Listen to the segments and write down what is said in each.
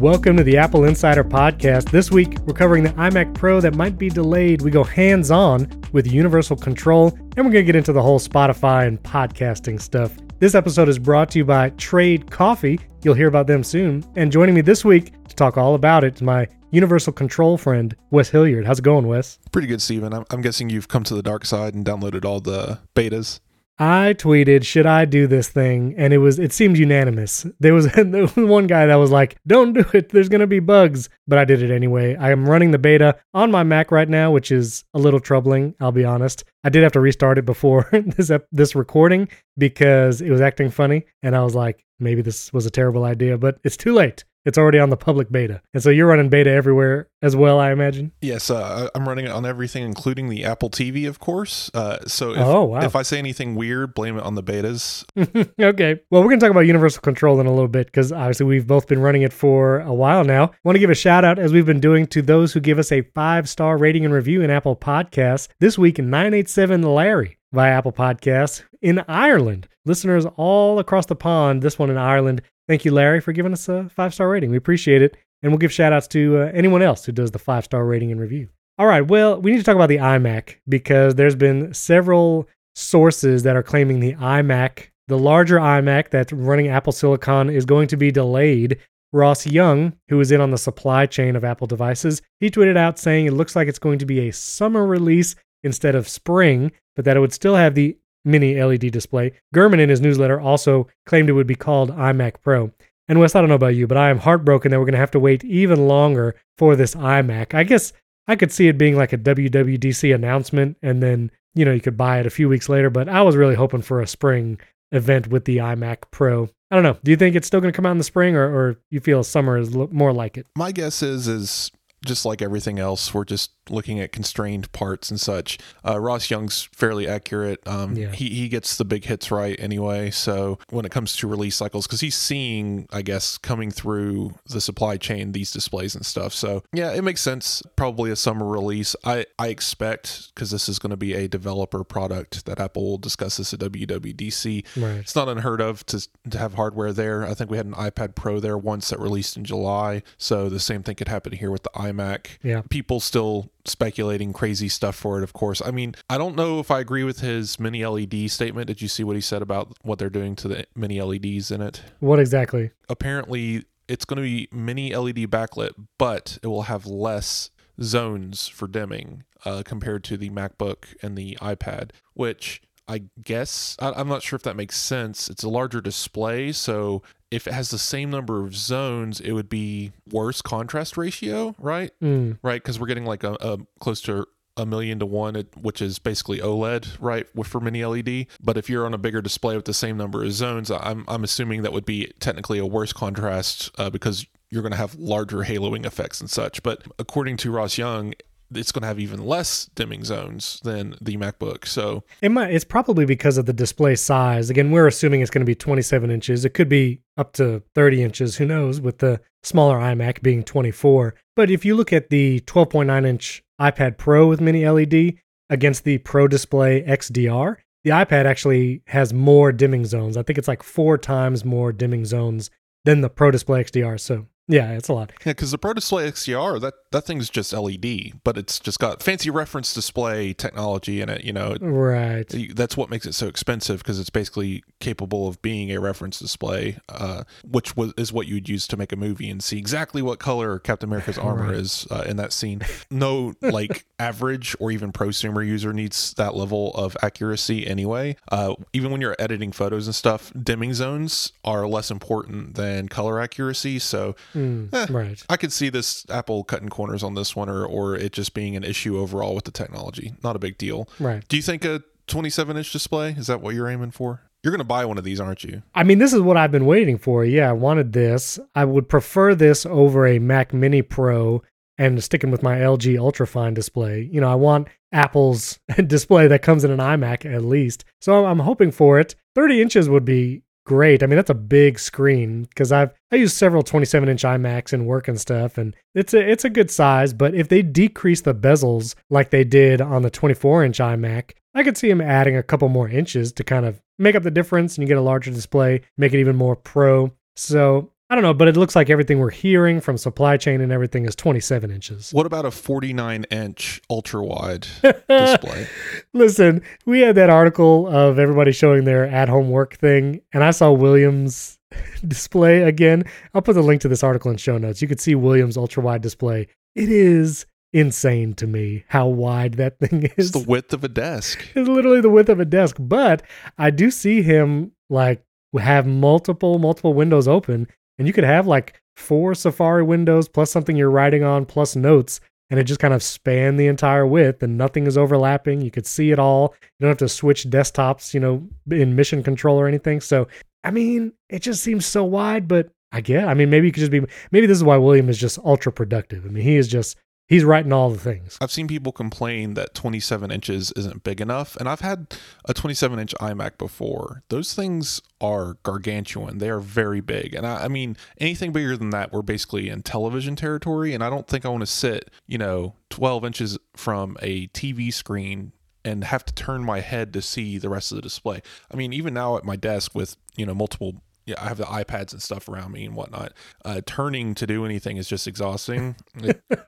Welcome to the Apple Insider Podcast. This week, we're covering the iMac Pro that might be delayed. We go hands on with Universal Control, and we're going to get into the whole Spotify and podcasting stuff. This episode is brought to you by Trade Coffee. You'll hear about them soon. And joining me this week to talk all about it is my Universal Control friend, Wes Hilliard. How's it going, Wes? Pretty good, Stephen. I'm, I'm guessing you've come to the dark side and downloaded all the betas. I tweeted, "Should I do this thing?" And it was it seemed unanimous. There was, there was one guy that was like, "Don't do it. There's going to be bugs." But I did it anyway. I am running the beta on my Mac right now, which is a little troubling, I'll be honest. I did have to restart it before this this recording because it was acting funny and I was like, maybe this was a terrible idea, but it's too late. It's already on the public beta. And so you're running beta everywhere as well, I imagine. Yes, uh, I'm running it on everything, including the Apple TV, of course. Uh, so if, Oh, wow. if I say anything weird, blame it on the betas. okay. Well, we're going to talk about Universal Control in a little bit because obviously we've both been running it for a while now. Want to give a shout out, as we've been doing, to those who give us a five star rating and review in Apple Podcasts. This week, 987 Larry via Apple Podcasts in Ireland. Listeners all across the pond, this one in Ireland. Thank you, Larry, for giving us a five star rating. We appreciate it. And we'll give shout outs to uh, anyone else who does the five star rating and review. All right. Well, we need to talk about the iMac because there's been several sources that are claiming the iMac, the larger iMac that's running Apple Silicon, is going to be delayed. Ross Young, who is in on the supply chain of Apple devices, he tweeted out saying it looks like it's going to be a summer release instead of spring, but that it would still have the mini LED display. Gurman in his newsletter also claimed it would be called iMac Pro. And Wes, I don't know about you, but I am heartbroken that we're going to have to wait even longer for this iMac. I guess I could see it being like a WWDC announcement and then, you know, you could buy it a few weeks later, but I was really hoping for a spring event with the iMac Pro. I don't know. Do you think it's still going to come out in the spring or, or you feel summer is lo- more like it? My guess is is just like everything else, we're just looking at constrained parts and such. Uh, Ross Young's fairly accurate. Um, Yeah. he, he gets the big hits right anyway. So when it comes to release cycles, because he's seeing, I guess, coming through the supply chain, these displays and stuff. So yeah, it makes sense. Probably a summer release. I, I expect, because this is going to be a developer product, that Apple will discuss this at WWDC. Right. It's not unheard of to, to have hardware there. I think we had an iPad Pro there once that released in July. So the same thing could happen here with the iMac. Yeah. People still speculating crazy stuff for it, of course. I mean, I don't know if I agree with his mini LED statement. Did you see what he said about what they're doing to the mini LEDs in it? What exactly? Apparently, it's going to be mini LED backlit, but it will have less zones for dimming uh, compared to the MacBook and the iPad, which I guess I, I'm not sure if that makes sense. It's a larger display, so if it has the same number of zones, it would be worse contrast ratio, right? Mm, Right, because we're getting like a, a close to a million to one, which is basically OLED, right, with- for mini LED. But if you're on a bigger display with the same number of zones, I'm I'm assuming that would be technically a worse contrast uh, because you're going to have larger haloing effects and such. But according to Ross Young, it's going to have even less dimming zones than the MacBook. So It might. It's probably because of the display size. Again, we're assuming it's going to be 27 inches. It could be up to 30 inches. Who knows? With the smaller iMac being 24. But if you look at the 12.9 inch iPad Pro with mini LED against the Pro Display XDR, the iPad actually has more dimming zones. I think it's like four times more dimming zones than the Pro Display XDR. So yeah, it's a lot. Yeah, because the Pro Display XDR, that that thing's just LED, but it's just got fancy reference display technology in it. You know, Right. that's what makes it so expensive because it's basically capable of being a reference display, uh, which was is what you'd use to make a movie and see exactly what color Captain America's armor Right. is uh, in that scene. No, like average or even prosumer user needs that level of accuracy anyway. Uh, even when you're editing photos and stuff, dimming zones are less important than color accuracy. So Mm, Eh. right. I could see this Apple cutting corners on this one, or or it just being an issue overall with the technology. Not a big deal. Right. Do you think a 27 inch display is that what you're aiming for? You're going to buy one of these, aren't you? I mean, this is what I've been waiting for. Yeah, I wanted this. I would prefer this over a Mac Mini Pro and sticking with my LG Ultrafine display. You know, I want Apple's display that comes in an iMac at least. So I'm hoping for it. 30 inches would be great. I mean, that's a big screen because I've I use several 27 inch iMacs in work and stuff, and it's a it's a good size. But if they decrease the bezels like they did on the 24 inch iMac, I could see them adding a couple more inches to kind of make up the difference, and you get a larger display, make it even more pro. So I don't know, but it looks like everything we're hearing from supply chain and everything is 27 inches. What about a 49 inch ultra wide display? Listen, we had that article of everybody showing their at home work thing, and I saw Williams display again. I'll put the link to this article in show notes. You could see Williams ultra wide display. It is insane to me how wide that thing is. It's the width of a desk. It's literally the width of a desk, but I do see him like have multiple multiple windows open and you could have like four Safari windows plus something you're writing on plus notes and it just kind of span the entire width and nothing is overlapping. You could see it all. You don't have to switch desktops, you know, in mission control or anything. So, I mean, it just seems so wide, but I get, I mean, maybe it could just be, maybe this is why William is just ultra productive. I mean, he is just he's writing all the things. I've seen people complain that 27 inches isn't big enough, and I've had a 27 inch iMac before. Those things are gargantuan. They are very big, and I, I, mean anything bigger than that, we're basically in television territory. And I don't think I want to sit, you know, 12 inches from a TV screen and have to turn my head to see the rest of the display. I mean, even now at my desk with you know multiple yeah, I have the iPads and stuff around me and whatnot. Uh, turning to do anything is just exhausting.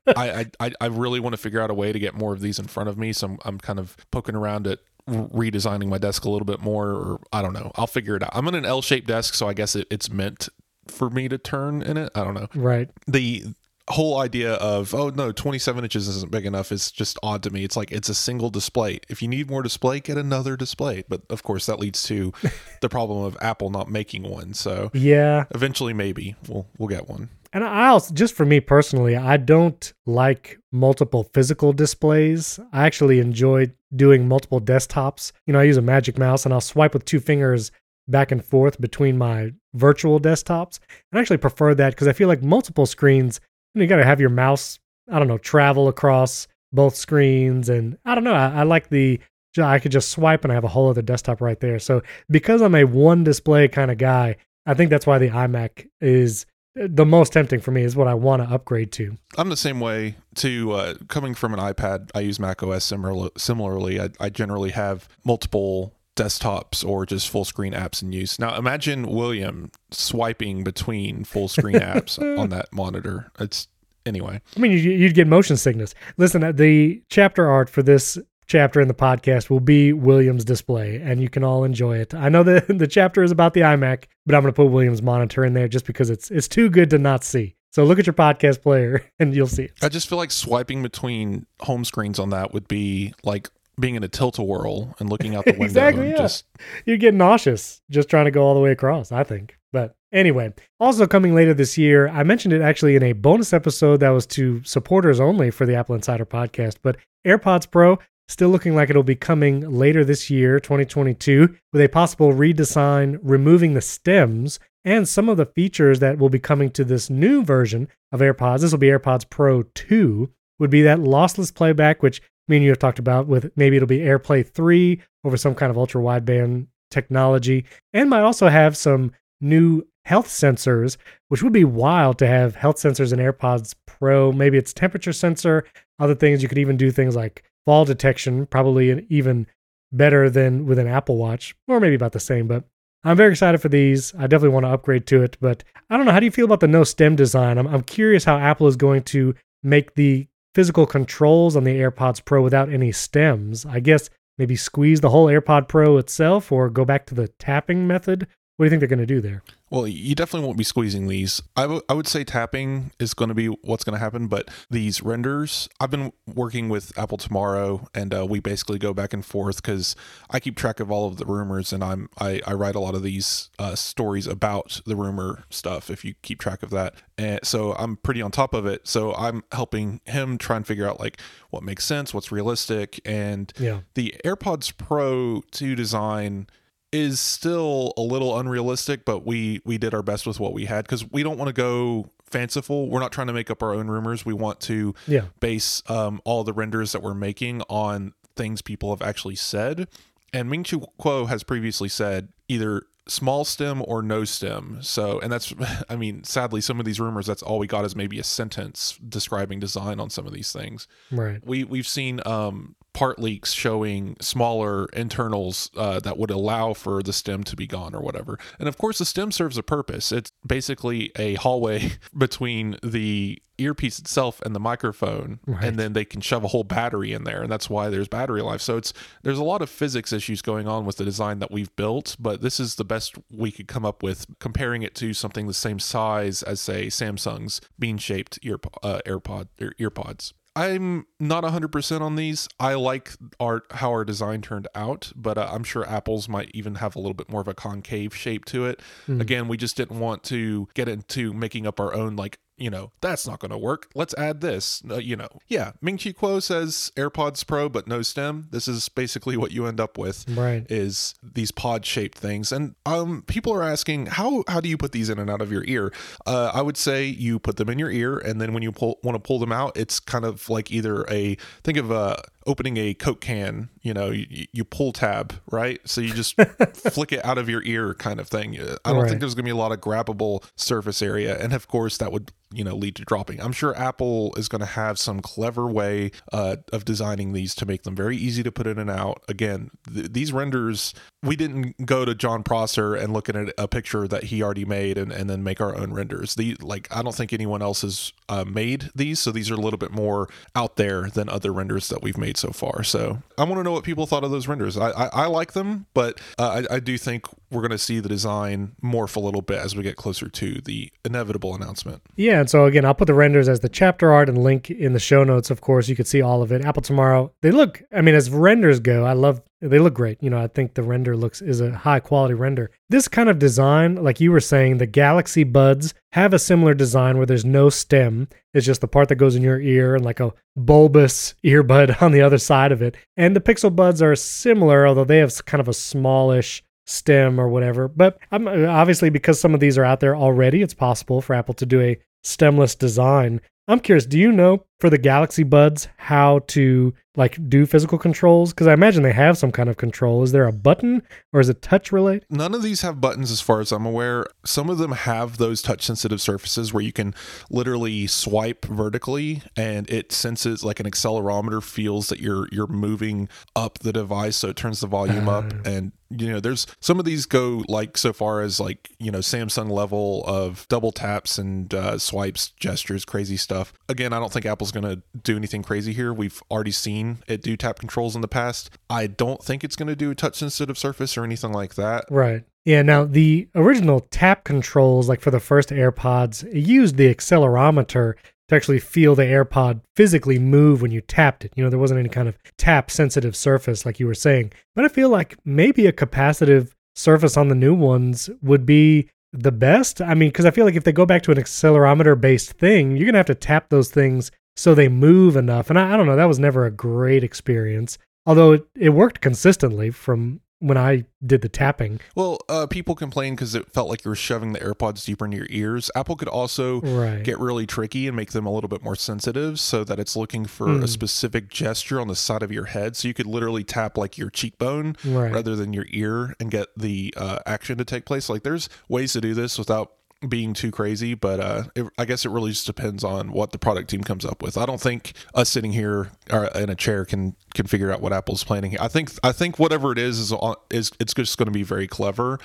I, I I really want to figure out a way to get more of these in front of me. So I'm, I'm kind of poking around at redesigning my desk a little bit more, or I don't know. I'll figure it out. I'm in an L-shaped desk, so I guess it, it's meant for me to turn in it. I don't know. Right. The whole idea of oh no 27 inches isn't big enough. Is just odd to me. It's like it's a single display. If you need more display get another display. But of course that leads to the problem of apple not making one. So yeah. eventually maybe we'll we'll get one. And i also just for me personally i don't like multiple physical displays. I actually enjoy doing multiple desktops. You know i use a magic mouse and i'll swipe with two fingers back and forth between my virtual desktops. And i actually prefer that because i feel like multiple screens you got to have your mouse, I don't know, travel across both screens. And I don't know, I, I like the, I could just swipe and I have a whole other desktop right there. So because I'm a one display kind of guy, I think that's why the iMac is the most tempting for me is what I want to upgrade to. I'm the same way. To uh, coming from an iPad, I use Mac OS similar, similarly. I, I generally have multiple desktops or just full screen apps in use. Now imagine William swiping between full screen apps on that monitor. It's anyway. I mean, you'd get motion sickness. Listen, uh, the chapter art for this chapter in the podcast will be William's display, and you can all enjoy it. I know that the chapter is about the iMac, but I'm going to put William's monitor in there just because it's it's too good to not see. So look at your podcast player, and you'll see it. I just feel like swiping between home screens on that would be like being in a tilt a whirl and looking out the window. exactly. Yeah. Just you get nauseous just trying to go all the way across. I think. But anyway, also coming later this year, I mentioned it actually in a bonus episode that was to supporters only for the Apple Insider podcast. But AirPods Pro still looking like it'll be coming later this year, 2022, with a possible redesign, removing the stems and some of the features that will be coming to this new version of AirPods. This will be AirPods Pro 2 would be that lossless playback, which me and you have talked about with maybe it'll be AirPlay 3 over some kind of ultra wideband technology, and might also have some new health sensors, which would be wild to have health sensors in AirPods Pro. Maybe it's temperature sensor, other things. You could even do things like fall detection, probably even better than with an Apple Watch, or maybe about the same. But I'm very excited for these. I definitely want to upgrade to it, but I don't know. How do you feel about the no stem design? I'm, I'm curious how Apple is going to make the physical controls on the AirPods Pro without any stems. I guess maybe squeeze the whole AirPod Pro itself or go back to the tapping method. What do you think they're going to do there? Well, you definitely won't be squeezing these. I, w- I would say tapping is going to be what's going to happen, but these renders, I've been working with Apple Tomorrow, and uh, we basically go back and forth because I keep track of all of the rumors, and I'm I, I write a lot of these uh, stories about the rumor stuff. If you keep track of that, and so I'm pretty on top of it. So I'm helping him try and figure out like what makes sense, what's realistic, and yeah. the AirPods Pro 2 design is still a little unrealistic, but we we did our best with what we had because we don't want to go fanciful. We're not trying to make up our own rumors. We want to yeah. base um, all the renders that we're making on things people have actually said. And Ming Chi Kuo has previously said either small stem or no stem. So, and that's, I mean, sadly, some of these rumors, that's all we got is maybe a sentence describing design on some of these things. Right. We we've seen um, part leaks showing smaller internals uh, that would allow for the stem to be gone or whatever. And of course, the stem serves a purpose. It's basically a hallway between the earpiece itself and the microphone Right. and then they can shove a whole battery in there and that's why there's battery life so it's there's a lot of physics issues going on with the design that we've built but this is the best we could come up with comparing it to something the same size as say samsung's bean shaped ear uh, airpod or earpods I'm not 100% on these. I like our how our design turned out, but uh, I'm sure Apple's might even have a little bit more of a concave shape to it. Again, we just didn't want to get into making up our own like you know, that's not going to work. Let's add this. Uh, you know, yeah, Ming Chi Kuo says AirPods Pro, but no stem. This is basically what you end up with. Right. Is these pod shaped things, and um, people are asking how how do you put these in and out of your ear? Uh, I would say you put them in your ear, and then when you pull want to pull them out, it's kind of like either a think of uh opening a coke can you know you, you pull tab right? So you just flick it out of your ear kind of thing. Uh, i don't Right. think there's going to be a lot of grabbable surface area. And of course that would you know lead to dropping. I'm sure apple is going to have some clever way uh, of designing these to make them very easy to put in and out. Again th- these renders we didn't go to Jon Prosser and look at a picture that he already made and, and then make our own renders. The like i don't think anyone else has uh, made these. So these are a little bit more out there than other renders that we've made so far so i want to know what people thought of those renders i i, I like them but uh, I, I do think we're going to see the design morph a little bit as we get closer to the inevitable announcement Yeah, and so again, I'll put the renders as the chapter art and link in the show notes. Of course, you can see all of it. Apple tomorrow. They look. I mean, as renders go, I love. They look great. You know, I think the render looks is a high quality render. This kind of design, like you were saying, the Galaxy Buds have a similar design where there's no stem. It's just the part that goes in your ear and like a bulbous earbud on the other side of it. And the Pixel Buds are similar, although they have kind of a smallish stem or whatever. But I'm obviously because some of these are out there already, it's possible for Apple to do a stemless design. I'm curious, do you know for the Galaxy Buds how to like do physical controls? Because I imagine they have some kind of control. Is there a button or is it touch related? None of these have buttons as far as I'm aware. Some of them have those touch sensitive surfaces where you can literally swipe vertically and it senses like an accelerometer feels that you're you're moving up the device so it turns the volume up and you know there's some of these go like so far as like you know Samsung level of double taps and uh, swipes gestures crazy stuff. Again, I don't think Apple's going to do anything crazy here. We've already seen it do tap controls in the past. I don't think it's going to do a touch sensitive surface or anything like that. Right. Yeah. Now the original tap controls, like for the first AirPods, used the accelerometer to actually feel the AirPod physically move when you tapped it. You know, there wasn't any kind of tap sensitive surface like you were saying. But I feel like maybe a capacitive surface on the new ones would be the best. I mean, because I feel like if they go back to an accelerometer based thing, you're going to have to tap those things so they move enough. And I, I don't know, that was never a great experience. Although it, it worked consistently from when I did the tapping. Well, uh, people complained because it felt like you were shoving the AirPods deeper into your ears. Apple could also Right. get really tricky and make them a little bit more sensitive so that it's looking for Mm. a specific gesture on the side of your head. So you could literally tap like your cheekbone Right. rather than your ear and get the uh, action to take place. Like there's ways to do this without being too crazy, but uh, it, I guess it really just depends on what the product team comes up with. I don't think us sitting here in a chair can can figure out what Apple's planning. I think I think whatever it is is on- is it's just going to be very clever.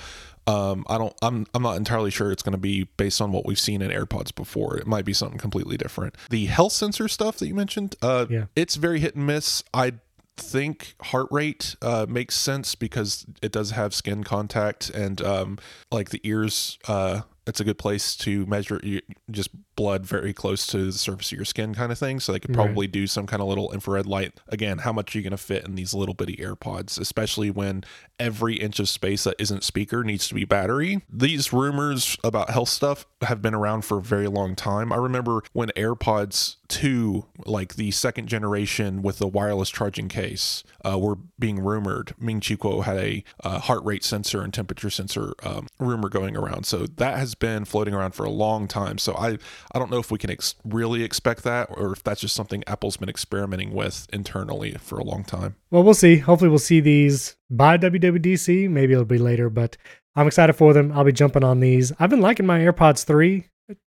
Um, I don't. I'm. I'm not entirely sure it's going to be based on what we've seen in AirPods before. It might be something completely different. The health sensor stuff that you mentioned, uh, Yeah. it's very hit and miss. I think heart rate uh, makes sense because it does have skin contact and um, like the ears. Uh, it's a good place to measure you, just blood very close to the surface of your skin, kind of thing. So they could Right. probably do some kind of little infrared light. Again, how much are you going to fit in these little bitty AirPods, especially when every inch of space that isn't speaker needs to be battery? These rumors about health stuff have been around for a very long time. I remember when AirPods 2, like the second generation with the wireless charging case, uh, were being rumored. Ming Chi Kuo had a uh, heart rate sensor and temperature sensor um, rumor going around. So that has been floating around for a long time. So I, I don't know if we can ex- really expect that or if that's just something Apple's been experimenting with internally for a long time. Well, we'll see. Hopefully, we'll see these by WWDC. Maybe it'll be later, but I'm excited for them. I'll be jumping on these. I've been liking my AirPods 3.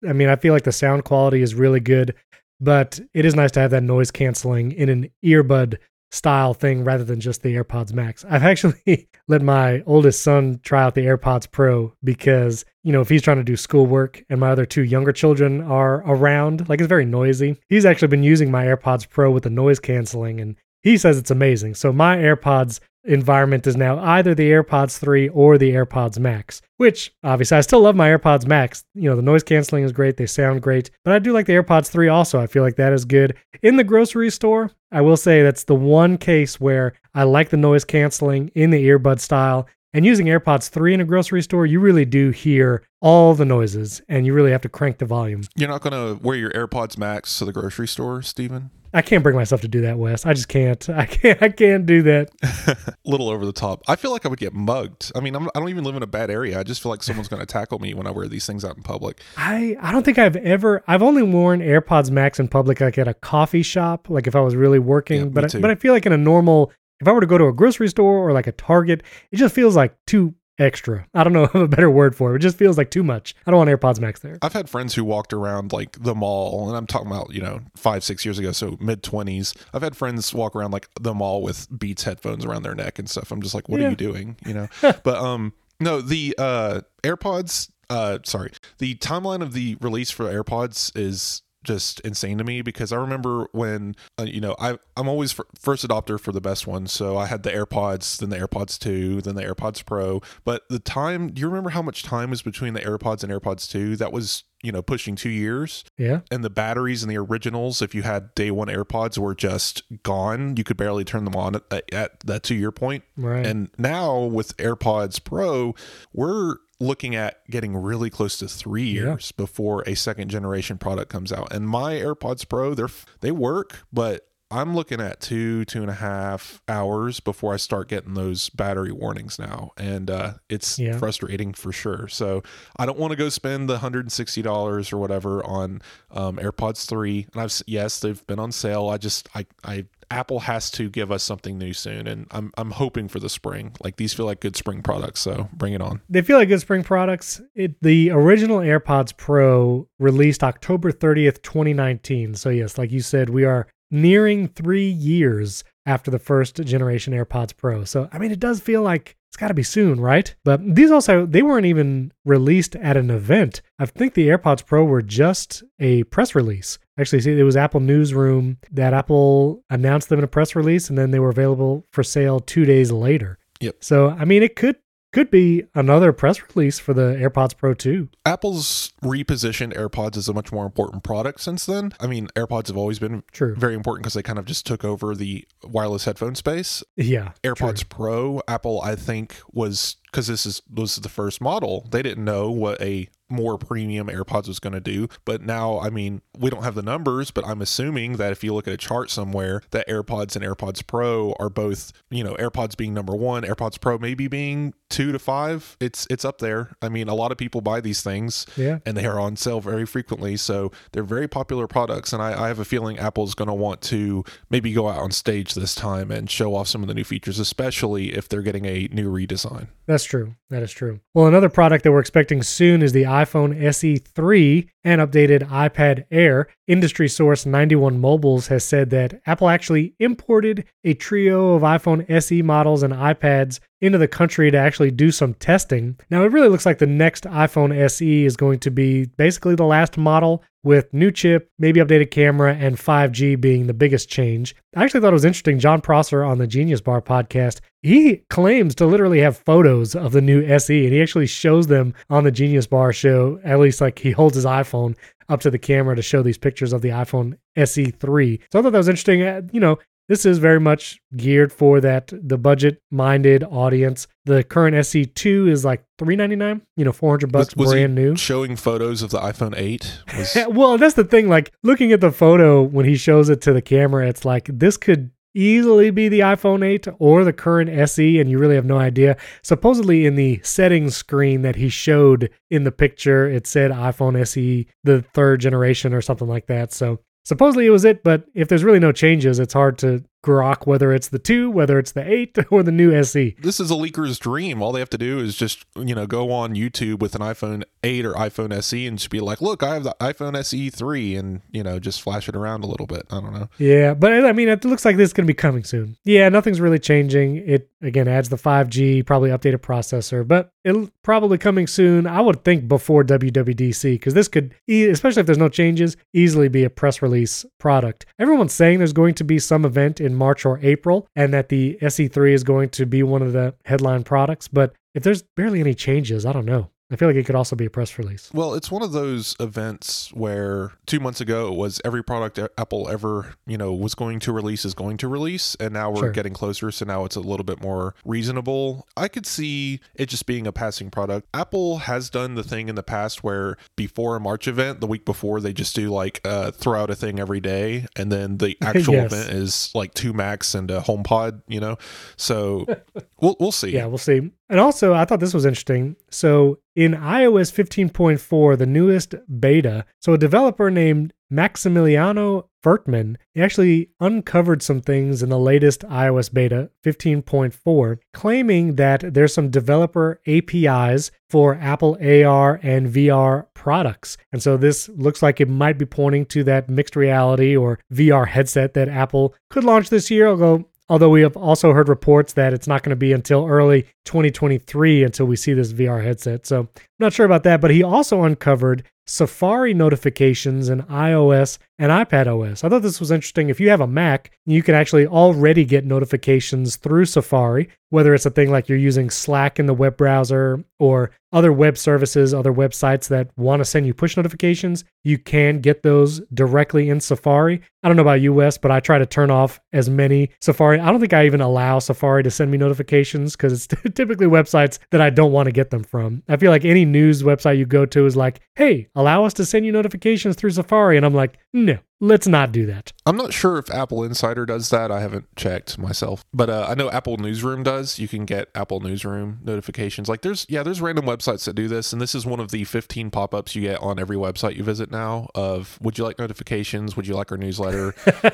I mean, I feel like the sound quality is really good, but it is nice to have that noise canceling in an earbud style thing rather than just the AirPods Max. I've actually let my oldest son try out the AirPods Pro because, you know, if he's trying to do schoolwork and my other two younger children are around, like it's very noisy. He's actually been using my AirPods Pro with the noise canceling and he says it's amazing. So my AirPods environment is now either the AirPods 3 or the AirPods Max, which obviously I still love my AirPods Max. You know, the noise canceling is great, they sound great, but I do like the AirPods 3 also. I feel like that is good. In the grocery store, I will say that's the one case where I like the noise canceling in the earbud style. And using AirPods 3 in a grocery store, you really do hear all the noises and you really have to crank the volume. You're not going to wear your AirPods Max to the grocery store, Stephen? I can't bring myself to do that, Wes. I just can't. I can't. I can't do that. a little over the top. I feel like I would get mugged. I mean, I'm, I do not even live in a bad area. I just feel like someone's going to tackle me when I wear these things out in public. I I don't think I've ever. I've only worn AirPods Max in public, like at a coffee shop, like if I was really working. Yeah, but I, but I feel like in a normal, if I were to go to a grocery store or like a Target, it just feels like too extra. I don't know a better word for it. It just feels like too much. I don't want AirPods Max there. I've had friends who walked around like the mall, and I'm talking about, you know, five, six years ago, so mid 20s. I've had friends walk around like the mall with Beats headphones around their neck and stuff. I'm just like, what yeah. are you doing? You know? but, um, no, the uh, AirPods, uh, sorry, the timeline of the release for AirPods is just insane to me because I remember when uh, you know I I'm always f- first adopter for the best one, so I had the AirPods, then the AirPods 2, then the AirPods Pro. But the time, do you remember how much time was between the AirPods and AirPods 2? That was you know pushing 2 years. Yeah. And the batteries and the originals if you had day 1 AirPods were just gone. You could barely turn them on at, at that 2 year point. Right. And now with AirPods Pro, we're looking at getting really close to three years yeah. before a second generation product comes out. And my AirPods Pro, they're they work, but I'm looking at two, two and a half hours before I start getting those battery warnings now. And uh, it's yeah. frustrating for sure. So I don't want to go spend the $160 or whatever on um, AirPods 3. And I've, yes, they've been on sale. I just, I, I Apple has to give us something new soon, and I'm I'm hoping for the spring. Like these feel like good spring products, so bring it on. They feel like good spring products. It, the original AirPods Pro released October 30th, 2019. So yes, like you said, we are nearing three years after the first generation AirPods Pro. So I mean, it does feel like it's got to be soon, right? But these also they weren't even released at an event. I think the AirPods Pro were just a press release. Actually, see, it was Apple Newsroom that Apple announced them in a press release, and then they were available for sale two days later. Yep. So I mean, it could could be another press release for the AirPods Pro 2. Apple's repositioned AirPods as a much more important product since then. I mean, AirPods have always been true. very important because they kind of just took over the wireless headphone space. Yeah. AirPods true. Pro, Apple, I think, was because this is was the first model. They didn't know what a more premium AirPods was going to do. But now, I mean, we don't have the numbers, but I'm assuming that if you look at a chart somewhere, that AirPods and AirPods Pro are both, you know, AirPods being number one, AirPods Pro maybe being two to five. It's it's up there. I mean, a lot of people buy these things, yeah, and they are on sale very frequently, so they're very popular products. And I, I have a feeling Apple's going to want to maybe go out on stage this time and show off some of the new features, especially if they're getting a new redesign. That's true. That is true. Well, another product that we're expecting soon is the iPhone SE3 and updated iPad Air. Industry source 91 Mobiles has said that Apple actually imported a trio of iPhone SE models and iPads into the country to actually do some testing. Now, it really looks like the next iPhone SE is going to be basically the last model with new chip, maybe updated camera, and 5G being the biggest change. I actually thought it was interesting. Jon Prosser on the Genius Bar podcast, he claims to literally have photos of the new SE, and he actually shows them on the Genius Bar show. At least, like he holds his iPhone up to the camera to show these pictures of the iPhone SE3. So I thought that was interesting. Uh, you know, this is very much geared for that the budget minded audience. The current SE2 is like 399, you know, 400 bucks was, was brand new. Showing photos of the iPhone 8 was Well, that's the thing like looking at the photo when he shows it to the camera, it's like this could easily be the iPhone 8 or the current SE, and you really have no idea. Supposedly, in the settings screen that he showed in the picture, it said iPhone SE, the third generation, or something like that. So supposedly it was it, but if there's really no changes, it's hard to Grok, whether it's the 2, whether it's the 8, or the new SE. This is a leaker's dream. All they have to do is just, you know, go on YouTube with an iPhone 8 or iPhone SE and just be like, look, I have the iPhone SE 3 and, you know, just flash it around a little bit. I don't know. Yeah, but I mean, it looks like this is going to be coming soon. Yeah, nothing's really changing. It, again, adds the 5G, probably updated processor, but it'll probably coming soon. I would think before WWDC because this could, especially if there's no changes, easily be a press release product. Everyone's saying there's going to be some event in March or April and that the SE3 is going to be one of the headline products, but if there's barely any changes, I don't know. I feel like it could also be a press release. Well, it's one of those events where two months ago it was every product Apple ever, you know, was going to release is going to release, and now we're sure. getting closer, so now it's a little bit more reasonable. I could see it just being a passing product. Apple has done the thing in the past where before a March event, the week before, they just do like uh, throw out a thing every day, and then the actual yes. event is like two Macs and a HomePod, you know. So we'll we'll see. Yeah, we'll see. And also, I thought this was interesting. So, in iOS 15.4, the newest beta, so a developer named Maximiliano Firtman actually uncovered some things in the latest iOS beta 15.4, claiming that there's some developer APIs for Apple AR and VR products. And so this looks like it might be pointing to that mixed reality or VR headset that Apple could launch this year, although Although we have also heard reports that it's not going to be until early 2023 until we see this VR headset. So I'm not sure about that. But he also uncovered Safari notifications in iOS and iPad OS. I thought this was interesting. If you have a Mac, you can actually already get notifications through Safari, whether it's a thing like you're using Slack in the web browser or other web services, other websites that want to send you push notifications, you can get those directly in Safari. I don't know about US, but I try to turn off as many Safari. I don't think I even allow Safari to send me notifications because it's typically websites that I don't want to get them from. I feel like any news website you go to is like, hey, allow us to send you notifications through Safari. And I'm like, no, let's not do that. I'm not sure if Apple Insider does that. I haven't checked myself, but uh, I know Apple Newsroom does. You can get Apple Newsroom notifications. Like there's yeah, there's random websites that do this, and this is one of the 15 pop-ups you get on every website you visit now. Of would you like notifications? Would you like our newsletter?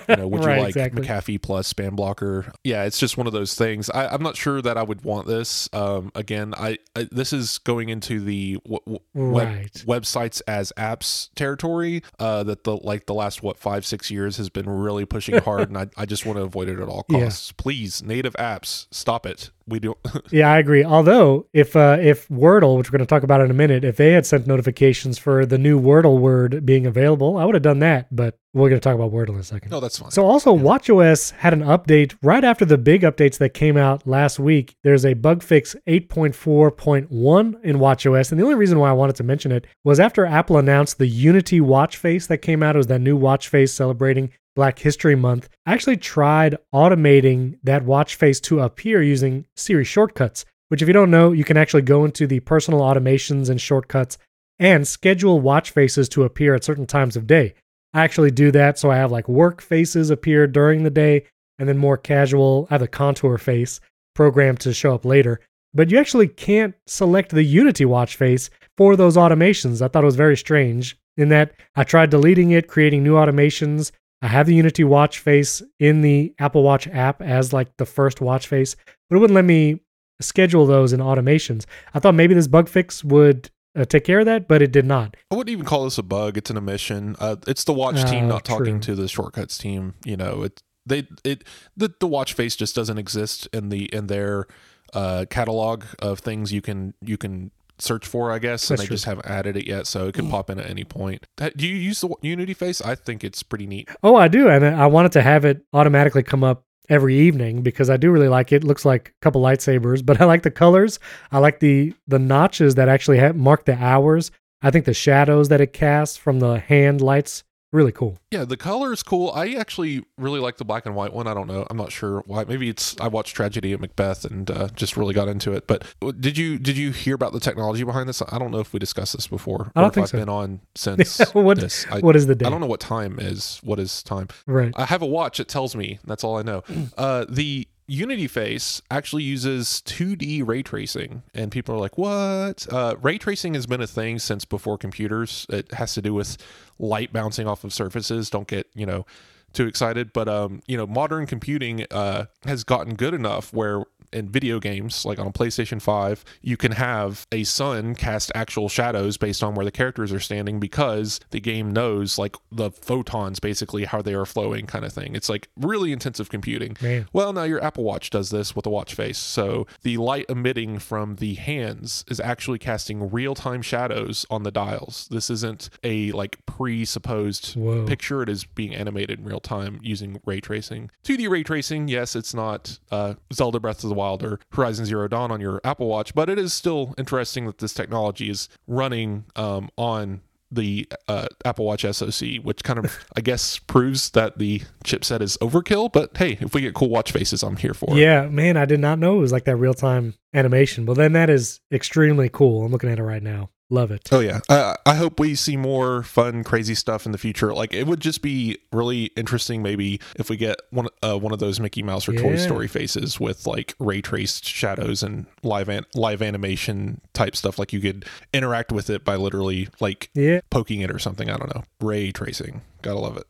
you know, would right, you like exactly. McAfee plus spam blocker? Yeah, it's just one of those things. I, am not sure that I would want this. Um, again, I, I, this is going into the w- w- right. web, websites as apps territory. Uh, that the like the last what five six years has been really pushing hard, and I, I just want to avoid it at all costs. Yeah. Please, native apps, stop it we do. yeah, I agree. Although, if uh, if Wordle, which we're going to talk about in a minute, if they had sent notifications for the new Wordle word being available, I would have done that. But we're going to talk about Wordle in a second. No, that's fine. So, also, yeah. WatchOS had an update right after the big updates that came out last week. There's a bug fix 8.4.1 in WatchOS, and the only reason why I wanted to mention it was after Apple announced the Unity watch face that came out. It was that new watch face celebrating Black History Month, I actually tried automating that watch face to appear using Siri shortcuts, which, if you don't know, you can actually go into the personal automations and shortcuts and schedule watch faces to appear at certain times of day. I actually do that so I have like work faces appear during the day and then more casual, I have a contour face programmed to show up later. But you actually can't select the Unity watch face for those automations. I thought it was very strange in that I tried deleting it, creating new automations, I have the Unity watch face in the Apple Watch app as like the first watch face, but it wouldn't let me schedule those in automations. I thought maybe this bug fix would uh, take care of that, but it did not. I wouldn't even call this a bug. It's an omission. Uh, it's the watch team uh, not true. talking to the shortcuts team. You know, it they it the the watch face just doesn't exist in the in their uh, catalog of things you can you can search for, I guess, That's and they true. just haven't added it yet, so it can mm. pop in at any point. Do you use the Unity face? I think it's pretty neat. Oh, I do, and I wanted to have it automatically come up every evening because I do really like it. it looks like a couple lightsabers, but I like the colors. I like the the notches that actually have, mark the hours. I think the shadows that it casts from the hand lights really cool. Yeah, the color is cool. I actually really like the black and white one. I don't know. I'm not sure why. Maybe it's I watched Tragedy at Macbeth and uh, just really got into it. But did you did you hear about the technology behind this? I don't know if we discussed this before. I don't think I've so. been on since what, this. I, what is the day? I don't know what time is. What is time? Right. I have a watch. It tells me. That's all I know. Uh, the Unity Face actually uses 2D ray tracing, and people are like, "What?" Uh, ray tracing has been a thing since before computers. It has to do with light bouncing off of surfaces. Don't get you know too excited. But um, you know, modern computing uh, has gotten good enough where in video games, like on a PlayStation 5, you can have a sun cast actual shadows based on where the characters are standing because the game knows like the photons basically how they are flowing kind of thing. It's like really intensive computing. Man. Well, now your Apple Watch does this with a watch face. So the light emitting from the hands is actually casting real-time shadows on the dials. This isn't a like presupposed Whoa. picture. It is being animated in real time using ray tracing. 2D ray tracing, yes, it's not uh, Zelda Breath of the Wild or Horizon Zero Dawn on your Apple Watch, but it is still interesting that this technology is running um, on the uh, Apple Watch SoC, which kind of, I guess, proves that the chipset is overkill. But hey, if we get cool watch faces, I'm here for it. Yeah, man, I did not know it was like that real time animation. Well, then that is extremely cool. I'm looking at it right now. Love it. Oh yeah, I, I hope we see more fun, crazy stuff in the future. Like it would just be really interesting, maybe if we get one uh, one of those Mickey Mouse or Toy Story faces with like ray traced shadows and live an- live animation type stuff. Like you could interact with it by literally like Yeah. poking it or something. I don't know. Ray tracing, gotta love it.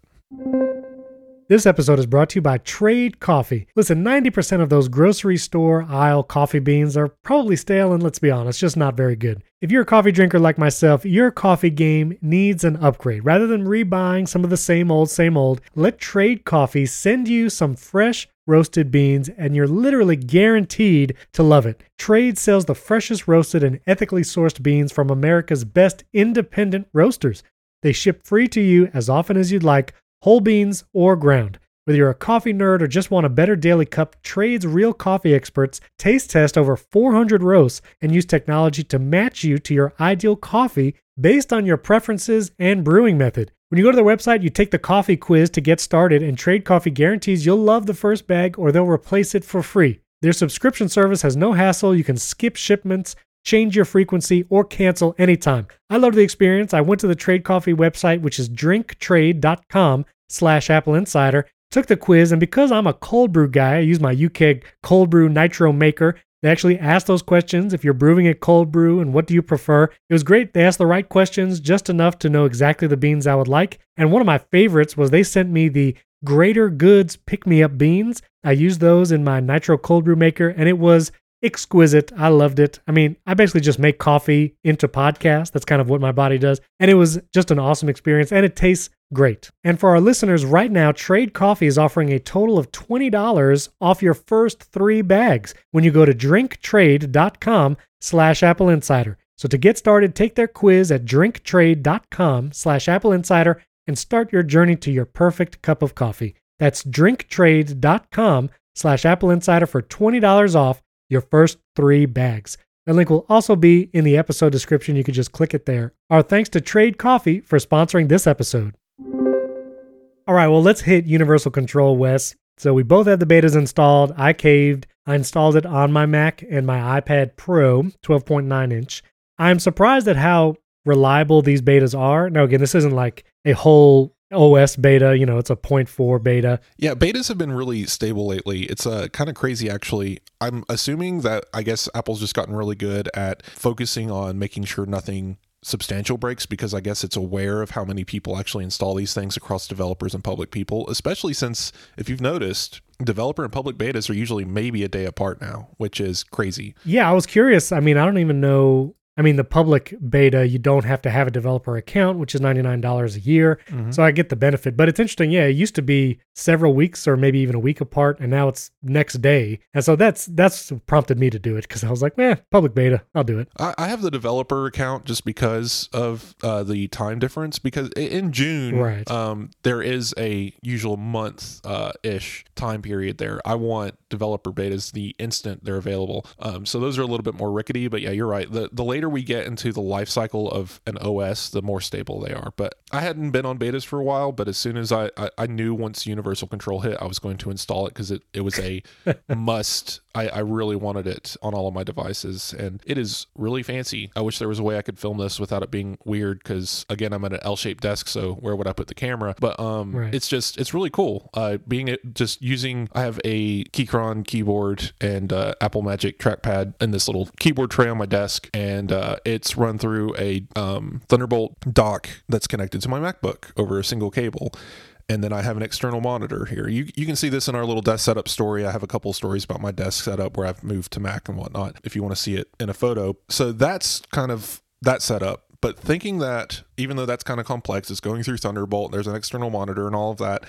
This episode is brought to you by Trade Coffee. Listen, 90% of those grocery store aisle coffee beans are probably stale and let's be honest, just not very good. If you're a coffee drinker like myself, your coffee game needs an upgrade. Rather than rebuying some of the same old, same old, let Trade Coffee send you some fresh roasted beans and you're literally guaranteed to love it. Trade sells the freshest roasted and ethically sourced beans from America's best independent roasters. They ship free to you as often as you'd like, whole beans or ground. Whether you're a coffee nerd or just want a better daily cup, Trade's real coffee experts taste test over 400 roasts and use technology to match you to your ideal coffee based on your preferences and brewing method. When you go to their website, you take the coffee quiz to get started, and Trade Coffee guarantees you'll love the first bag or they'll replace it for free. Their subscription service has no hassle. You can skip shipments, change your frequency, or cancel anytime. I love the experience. I went to the Trade Coffee website, which is drinktrade.com slash Apple Insider, took the quiz, and because I'm a cold brew guy, I use my uKeg cold brew nitro maker. They actually asked those questions if you're brewing it cold brew and what do you prefer. It was great. They asked the right questions, just enough to know exactly the beans I would like. And one of my favorites was they sent me the Greater Goods pick me up beans. I used those in my nitro cold brew maker, and it was exquisite. I loved it. I mean, I basically just make coffee into podcast. That's kind of what my body does. And it was just an awesome experience and it tastes great. And for our listeners right now, Trade Coffee is offering a total of $20 off your first three bags when you go to drinktrade.com slash Apple Insider. So to get started, take their quiz at drinktrade.com slash Apple Insider and start your journey to your perfect cup of coffee. That's drinktrade.com slash Apple Insider for $20 off your first three bags. The link will also be in the episode description. You can just click it there. Our thanks to Trade Coffee for sponsoring this episode. All right, well, let's hit Universal Control, Wes. So we both had the betas installed. I caved. I installed it on my Mac and my iPad Pro, 12.9 inch. I'm surprised at how reliable these betas are. Now, again, this isn't like a whole OS beta, you know, it's a 0.4 beta. Yeah, betas have been really stable lately. It's uh, kind of crazy, actually. I'm assuming that I guess Apple's just gotten really good at focusing on making sure nothing substantial breaks because I guess it's aware of how many people actually install these things across developers and public people, especially since, if you've noticed, developer and public betas are usually maybe a day apart now, which is crazy. Yeah, I was curious. I mean, I don't even know. I mean, the public beta, you don't have to have a developer account, which is $99 a year. So I get the benefit. But it's interesting. Yeah, it used to be several weeks or maybe even a week apart, and now it's next day. And so that's that's prompted me to do it because I was like, eh, public beta, I'll do it. I, I have the developer account just because of uh, the time difference. Because in June, Right. um, there is a usual month uh, ish time period there. I want developer betas the instant they're available. Um, so those are a little bit more rickety. But yeah, you're right. The the later we get into the life cycle of an OS, the more stable they are. But I hadn't been on betas for a while. But as soon as I I, I knew once Universal Control hit, I was going to install it because it it was a must. I, I really wanted it on all of my devices, and it is really fancy. I wish there was a way I could film this without it being weird, because again, I'm at an L-shaped desk, so where would I put the camera? But um, Right. it's just it's really cool. Uh, being it just using, I have a Keychron keyboard and uh, Apple Magic trackpad in this little keyboard tray on my desk, and uh, it's run through a um, Thunderbolt dock that's connected to my MacBook over a single cable and then I have an external monitor here. You you can see this in our little desk setup story. I have a couple stories about my desk setup where I've moved to Mac and whatnot. If you want to see it in a photo, so that's kind of that setup. But thinking that even though that's kind of complex, it's going through Thunderbolt. There's an external monitor and all of that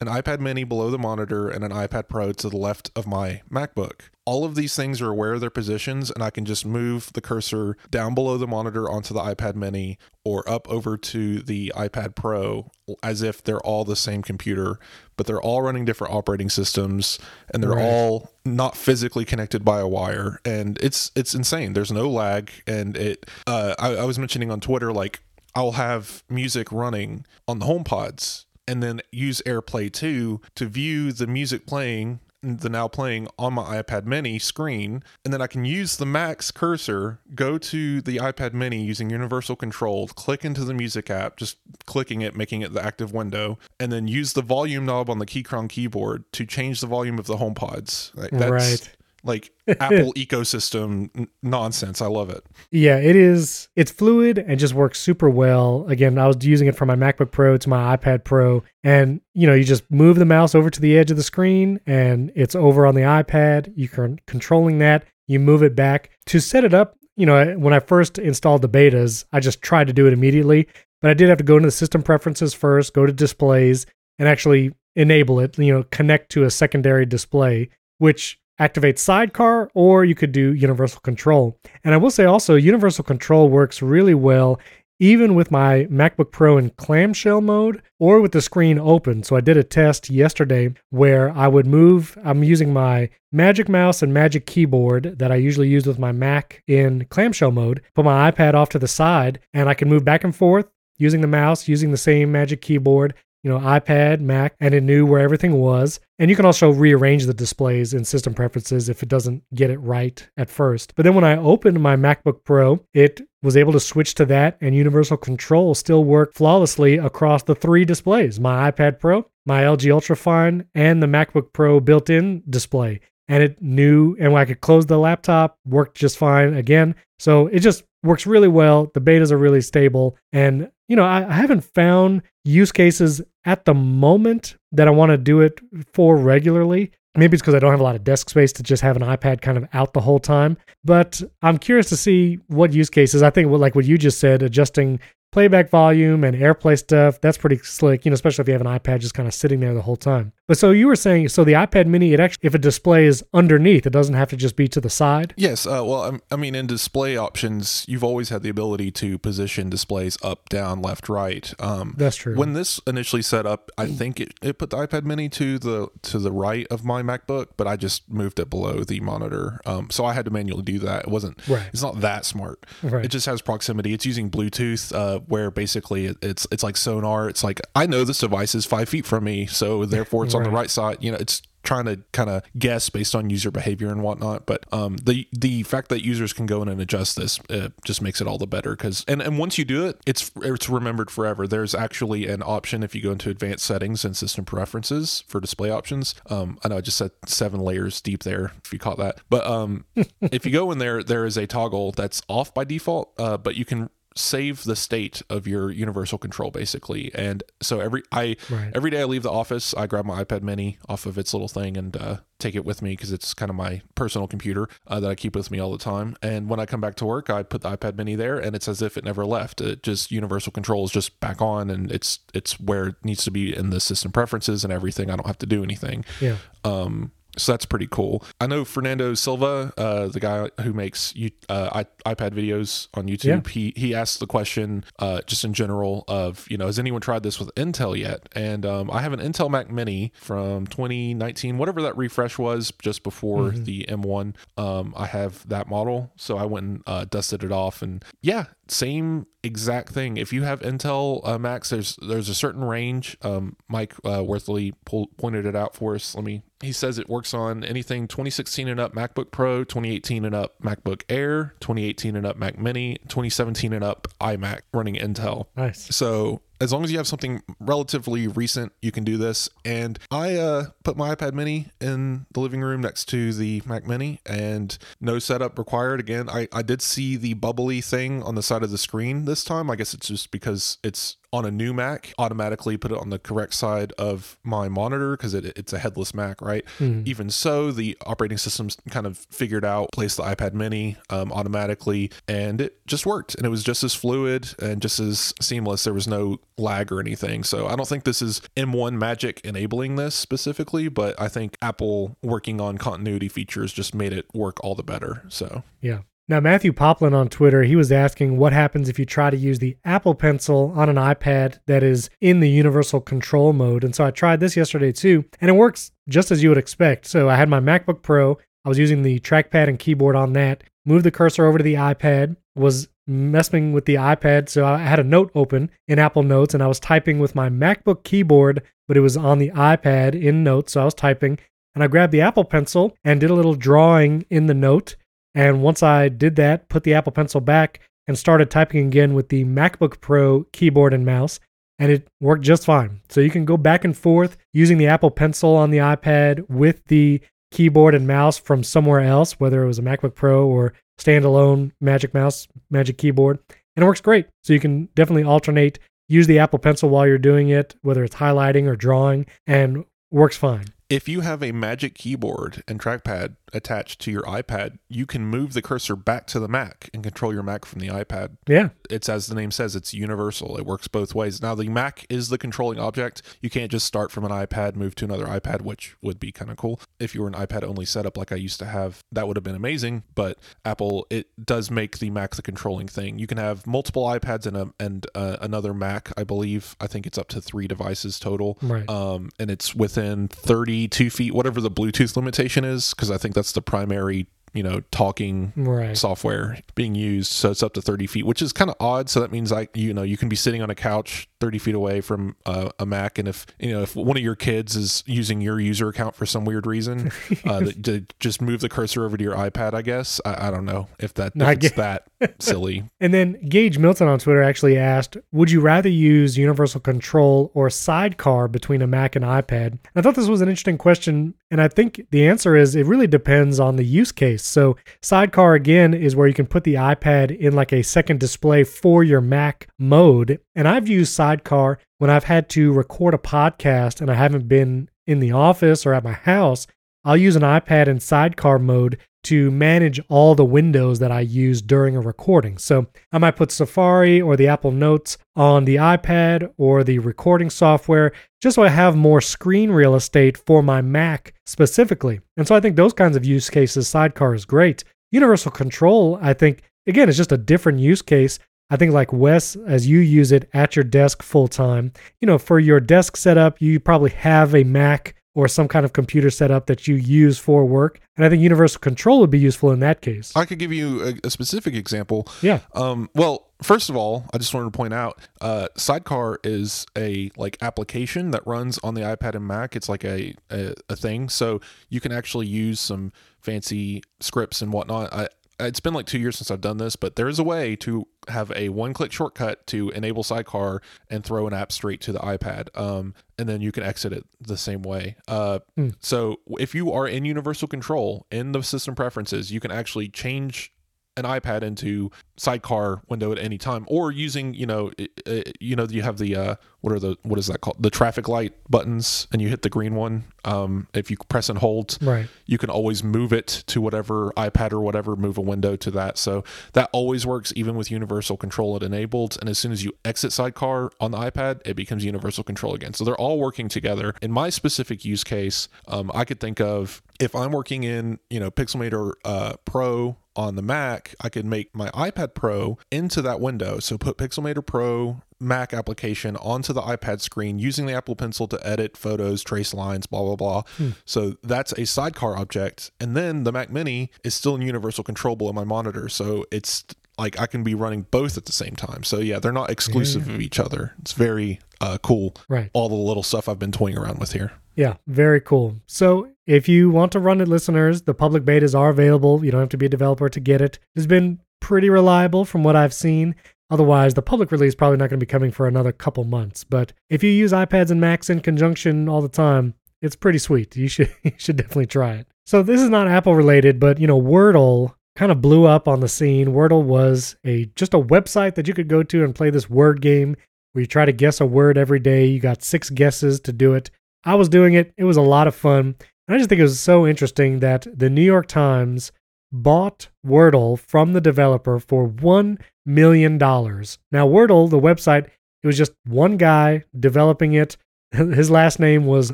an iPad mini below the monitor, and an iPad Pro to the left of my MacBook. All of these things are aware of their positions, and I can just move the cursor down below the monitor onto the iPad mini or up over to the iPad Pro as if they're all the same computer, but they're all running different operating systems and they're right. all not physically connected by a wire. And it's it's insane. There's no lag. And it uh, I, I was mentioning on Twitter, like I'll have music running on the HomePods and then use AirPlay 2 to view the music playing the now playing on my iPad mini screen. And then I can use the Mac's cursor go to the iPad mini using universal control click into the music app just clicking it making it the active window and then use the volume knob on the Keychron keyboard to change the volume of the HomePods. That's, right like Apple ecosystem n- nonsense. I love it. Yeah, it is. It's fluid and just works super well. Again, I was using it from my MacBook Pro to my iPad Pro, and you know, you just move the mouse over to the edge of the screen, and it's over on the iPad. You can controlling that. You move it back to set it up. You know, when I first installed the betas, I just tried to do it immediately, but I did have to go into the system preferences first, go to displays, and actually enable it. You know, connect to a secondary display, which activate sidecar or you could do universal control. And I will say also, universal control works really well even with my MacBook Pro in clamshell mode or with the screen open. So I did a test yesterday where I would move, I'm using my Magic Mouse and Magic Keyboard that I usually use with my Mac in clamshell mode, put my iPad off to the side, and I can move back and forth using the mouse, using the same Magic Keyboard, you know, iPad, Mac, and it knew where everything was. And you can also rearrange the displays in system preferences if it doesn't get it right at first. But then when I opened my MacBook Pro, it was able to switch to that, and Universal Control still worked flawlessly across the three displays my iPad Pro, my LG Ultrafine, and the MacBook Pro built in display. And it knew, and I could close the laptop, worked just fine again. So it just works really well. The betas are really stable. And, you know, I, I haven't found use cases at the moment that I want to do it for regularly. Maybe it's because I don't have a lot of desk space to just have an iPad kind of out the whole time. But I'm curious to see what use cases. I think, like what you just said, adjusting playback volume and AirPlay stuff. That's pretty slick, you know, especially if you have an iPad just kind of sitting there the whole time. But so you were saying, so the iPad Mini, it actually, if a display is underneath, it doesn't have to just be to the side. Yes. Uh, well, I mean, in display options, you've always had the ability to position displays up, down, left, right. Um, That's true. When this initially set up, I think it, it put the iPad Mini to the to the right of my MacBook, but I just moved it below the monitor. Um, so I had to manually do that. It wasn't. Right. It's not that smart. Right. It just has proximity. It's using Bluetooth, uh, where basically it's it's like sonar. It's like I know this device is five feet from me, so therefore it's on the right side. You know, it's trying to kind of guess based on user behavior and whatnot. But um, the the fact that users can go in and adjust this uh, just makes it all the better. Because and, and once you do it, it's it's remembered forever. There's actually an option if you go into advanced settings and system preferences for display options. Um, I know I just said seven layers deep there if you caught that. But um, if you go in there, there is a toggle that's off by default, uh, but you can save the state of your universal control basically. And so every i right. every day i leave the office i grab my ipad mini off of its little thing and uh, take it with me because it's kind of my personal computer uh, that i keep with me all the time. And when i come back to work i put the ipad mini there and it's as if it never left. It just universal control is just back on and it's it's where it needs to be in the system preferences and everything. I don't have to do anything. Yeah. Um so that's pretty cool. I know Fernando Silva, uh, the guy who makes uh, iPad videos on YouTube. Yeah. He he asked the question, uh, just in general, of you know, has anyone tried this with Intel yet? And um, I have an Intel Mac Mini from 2019, whatever that refresh was, just before mm-hmm. the M1. Um, I have that model, so I went and uh, dusted it off, and yeah, same exact thing. If you have Intel uh, Macs, there's there's a certain range. Um, Mike uh, Wuerthele pull, pointed it out for us. Let me. He says it works on anything 2016 and up MacBook Pro, 2018 and up MacBook Air, 2018 and up Mac Mini, 2017 and up iMac running Intel. Nice. So as long as you have something relatively recent, you can do this. And I uh, put my iPad Mini in the living room next to the Mac Mini, and no setup required. Again, I, I did see the bubbly thing on the side of the screen this time. I guess it's just because it's on a new Mac, automatically put it on the correct side of my monitor because it, it's a headless Mac, right? Mhm. Even so, the operating system's kind of figured out, placed the iPad mini um, automatically, and it just worked. And it was just as fluid and just as seamless. There was no lag or anything. So I don't think this is M1 Magic enabling this specifically, but I think Apple working on continuity features just made it work all the better. So Yeah. Now, Matthew Poplin on Twitter, he was asking what happens if you try to use the Apple Pencil on an iPad that is in the universal control mode. And so I tried this yesterday too, and it works just as you would expect. So I had my MacBook Pro, I was using the trackpad and keyboard on that, moved the cursor over to the iPad, was messing with the iPad. So I had a note open in Apple Notes and I was typing with my MacBook keyboard, but it was on the iPad in Notes. So I was typing and I grabbed the Apple Pencil and did a little drawing in the note. And once I did that, put the Apple Pencil back and started typing again with the MacBook Pro keyboard and mouse, and it worked just fine. So you can go back and forth using the Apple Pencil on the iPad with the keyboard and mouse from somewhere else, whether it was a MacBook Pro or standalone Magic Mouse, Magic Keyboard, and it works great. So you can definitely alternate, use the Apple Pencil while you're doing it, whether it's highlighting or drawing, and works fine. If you have a Magic keyboard and trackpad attached to your iPad, you can move the cursor back to the Mac and control your Mac from the iPad. Yeah. It's as the name says, it's universal. It works both ways. Now, the Mac is the controlling object. You can't just start from an iPad, move to another iPad, which would be kind of cool. If you were an iPad only setup like I used to have, that would have been amazing. But Apple, it does make the Mac the controlling thing. You can have multiple iPads and a, and uh, another Mac, I believe. I think it's up to three devices total Right. um, and it's within 32 feet, whatever the Bluetooth limitation is, because I think that's the primary, you know, talking right. software being used. So it's up to 30 feet, which is kind of odd. So that means like, you know, you can be sitting on a couch 30 feet away from uh, a Mac. And if, you know, if one of your kids is using your user account for some weird reason, uh, that, to just move the cursor over to your iPad, I guess. I, I don't know if that, No, if I it's get- that silly. And then Gage Milton on Twitter actually asked, Would you rather use universal control or sidecar between a Mac and iPad? I thought this was an interesting question. And I think the answer is it really depends on the use case. So, sidecar again is where you can put the iPad in like a second display for your Mac mode. And I've used sidecar when I've had to record a podcast and I haven't been in the office or at my house. I'll use an iPad in sidecar mode to manage all the windows that I use during a recording. So I might put Safari or the Apple Notes on the iPad or the recording software just so I have more screen real estate for my Mac specifically. And so I think those kinds of use cases, Sidecar is great. Universal Control, I think, again, is just a different use case. I think, like Wes, as you use it at your desk full time, you know, for your desk setup, you probably have a Mac or some kind of computer setup that you use for work. And I think universal control would be useful in that case. I could give you a, a specific example. Yeah. Um, well, first of all, I just wanted to point out, uh, Sidecar is a like application that runs on the iPad and Mac. It's like a, a a thing, so you can actually use some fancy scripts and whatnot. I, it's been like two years since I've done this, but there is a way to have a one-click shortcut to enable Sidecar and throw an app straight to the iPad. Um, and then you can exit it the same way. Uh, Hmm. so if you are in Universal Control in the system preferences, you can actually change an iPad into sidecar window at any time, or using you know i- i- you know you have the uh, what are the what is that called the traffic light buttons, and you hit the green one. Um, if you press and hold, Right. you can always move it to whatever iPad or whatever, move a window to that. So that always works, even with universal control it enabled. And as soon as you exit sidecar on the iPad, it becomes universal control again. So they're all working together. In my specific use case, um, I could think of if I'm working in, you know, Pixelmator uh, Pro on the Mac, I could make my iPad Pro into that window. So put Pixelmator Pro Mac application onto the iPad screen using the Apple Pencil to edit photos, trace lines, blah, blah, blah. So that's a sidecar object. And then the Mac Mini is still in universal controllable in my monitor. So it's like I can be running both at the same time. So yeah, they're not exclusive of each other. It's very uh, cool. Right. All the little stuff I've been toying around with here. Yeah, very cool. So if you want to run it, listeners, the public betas are available. You don't have to be a developer to get it. It's been pretty reliable from what I've seen. Otherwise, the public release probably not going to be coming for another couple months. But if you use iPads and Macs in conjunction all the time, it's pretty sweet. You should you should definitely try it. So this is not Apple related, but you know, Wordle kind of blew up on the scene. Wordle was a just a website that you could go to and play this word game where you try to guess a word every day. You got six guesses to do it. I was doing it. It was a lot of fun. And I just think it was so interesting that the New York Times bought Wordle from the developer for $1 million. Now, Wordle, the website, it was just one guy developing it. His last name was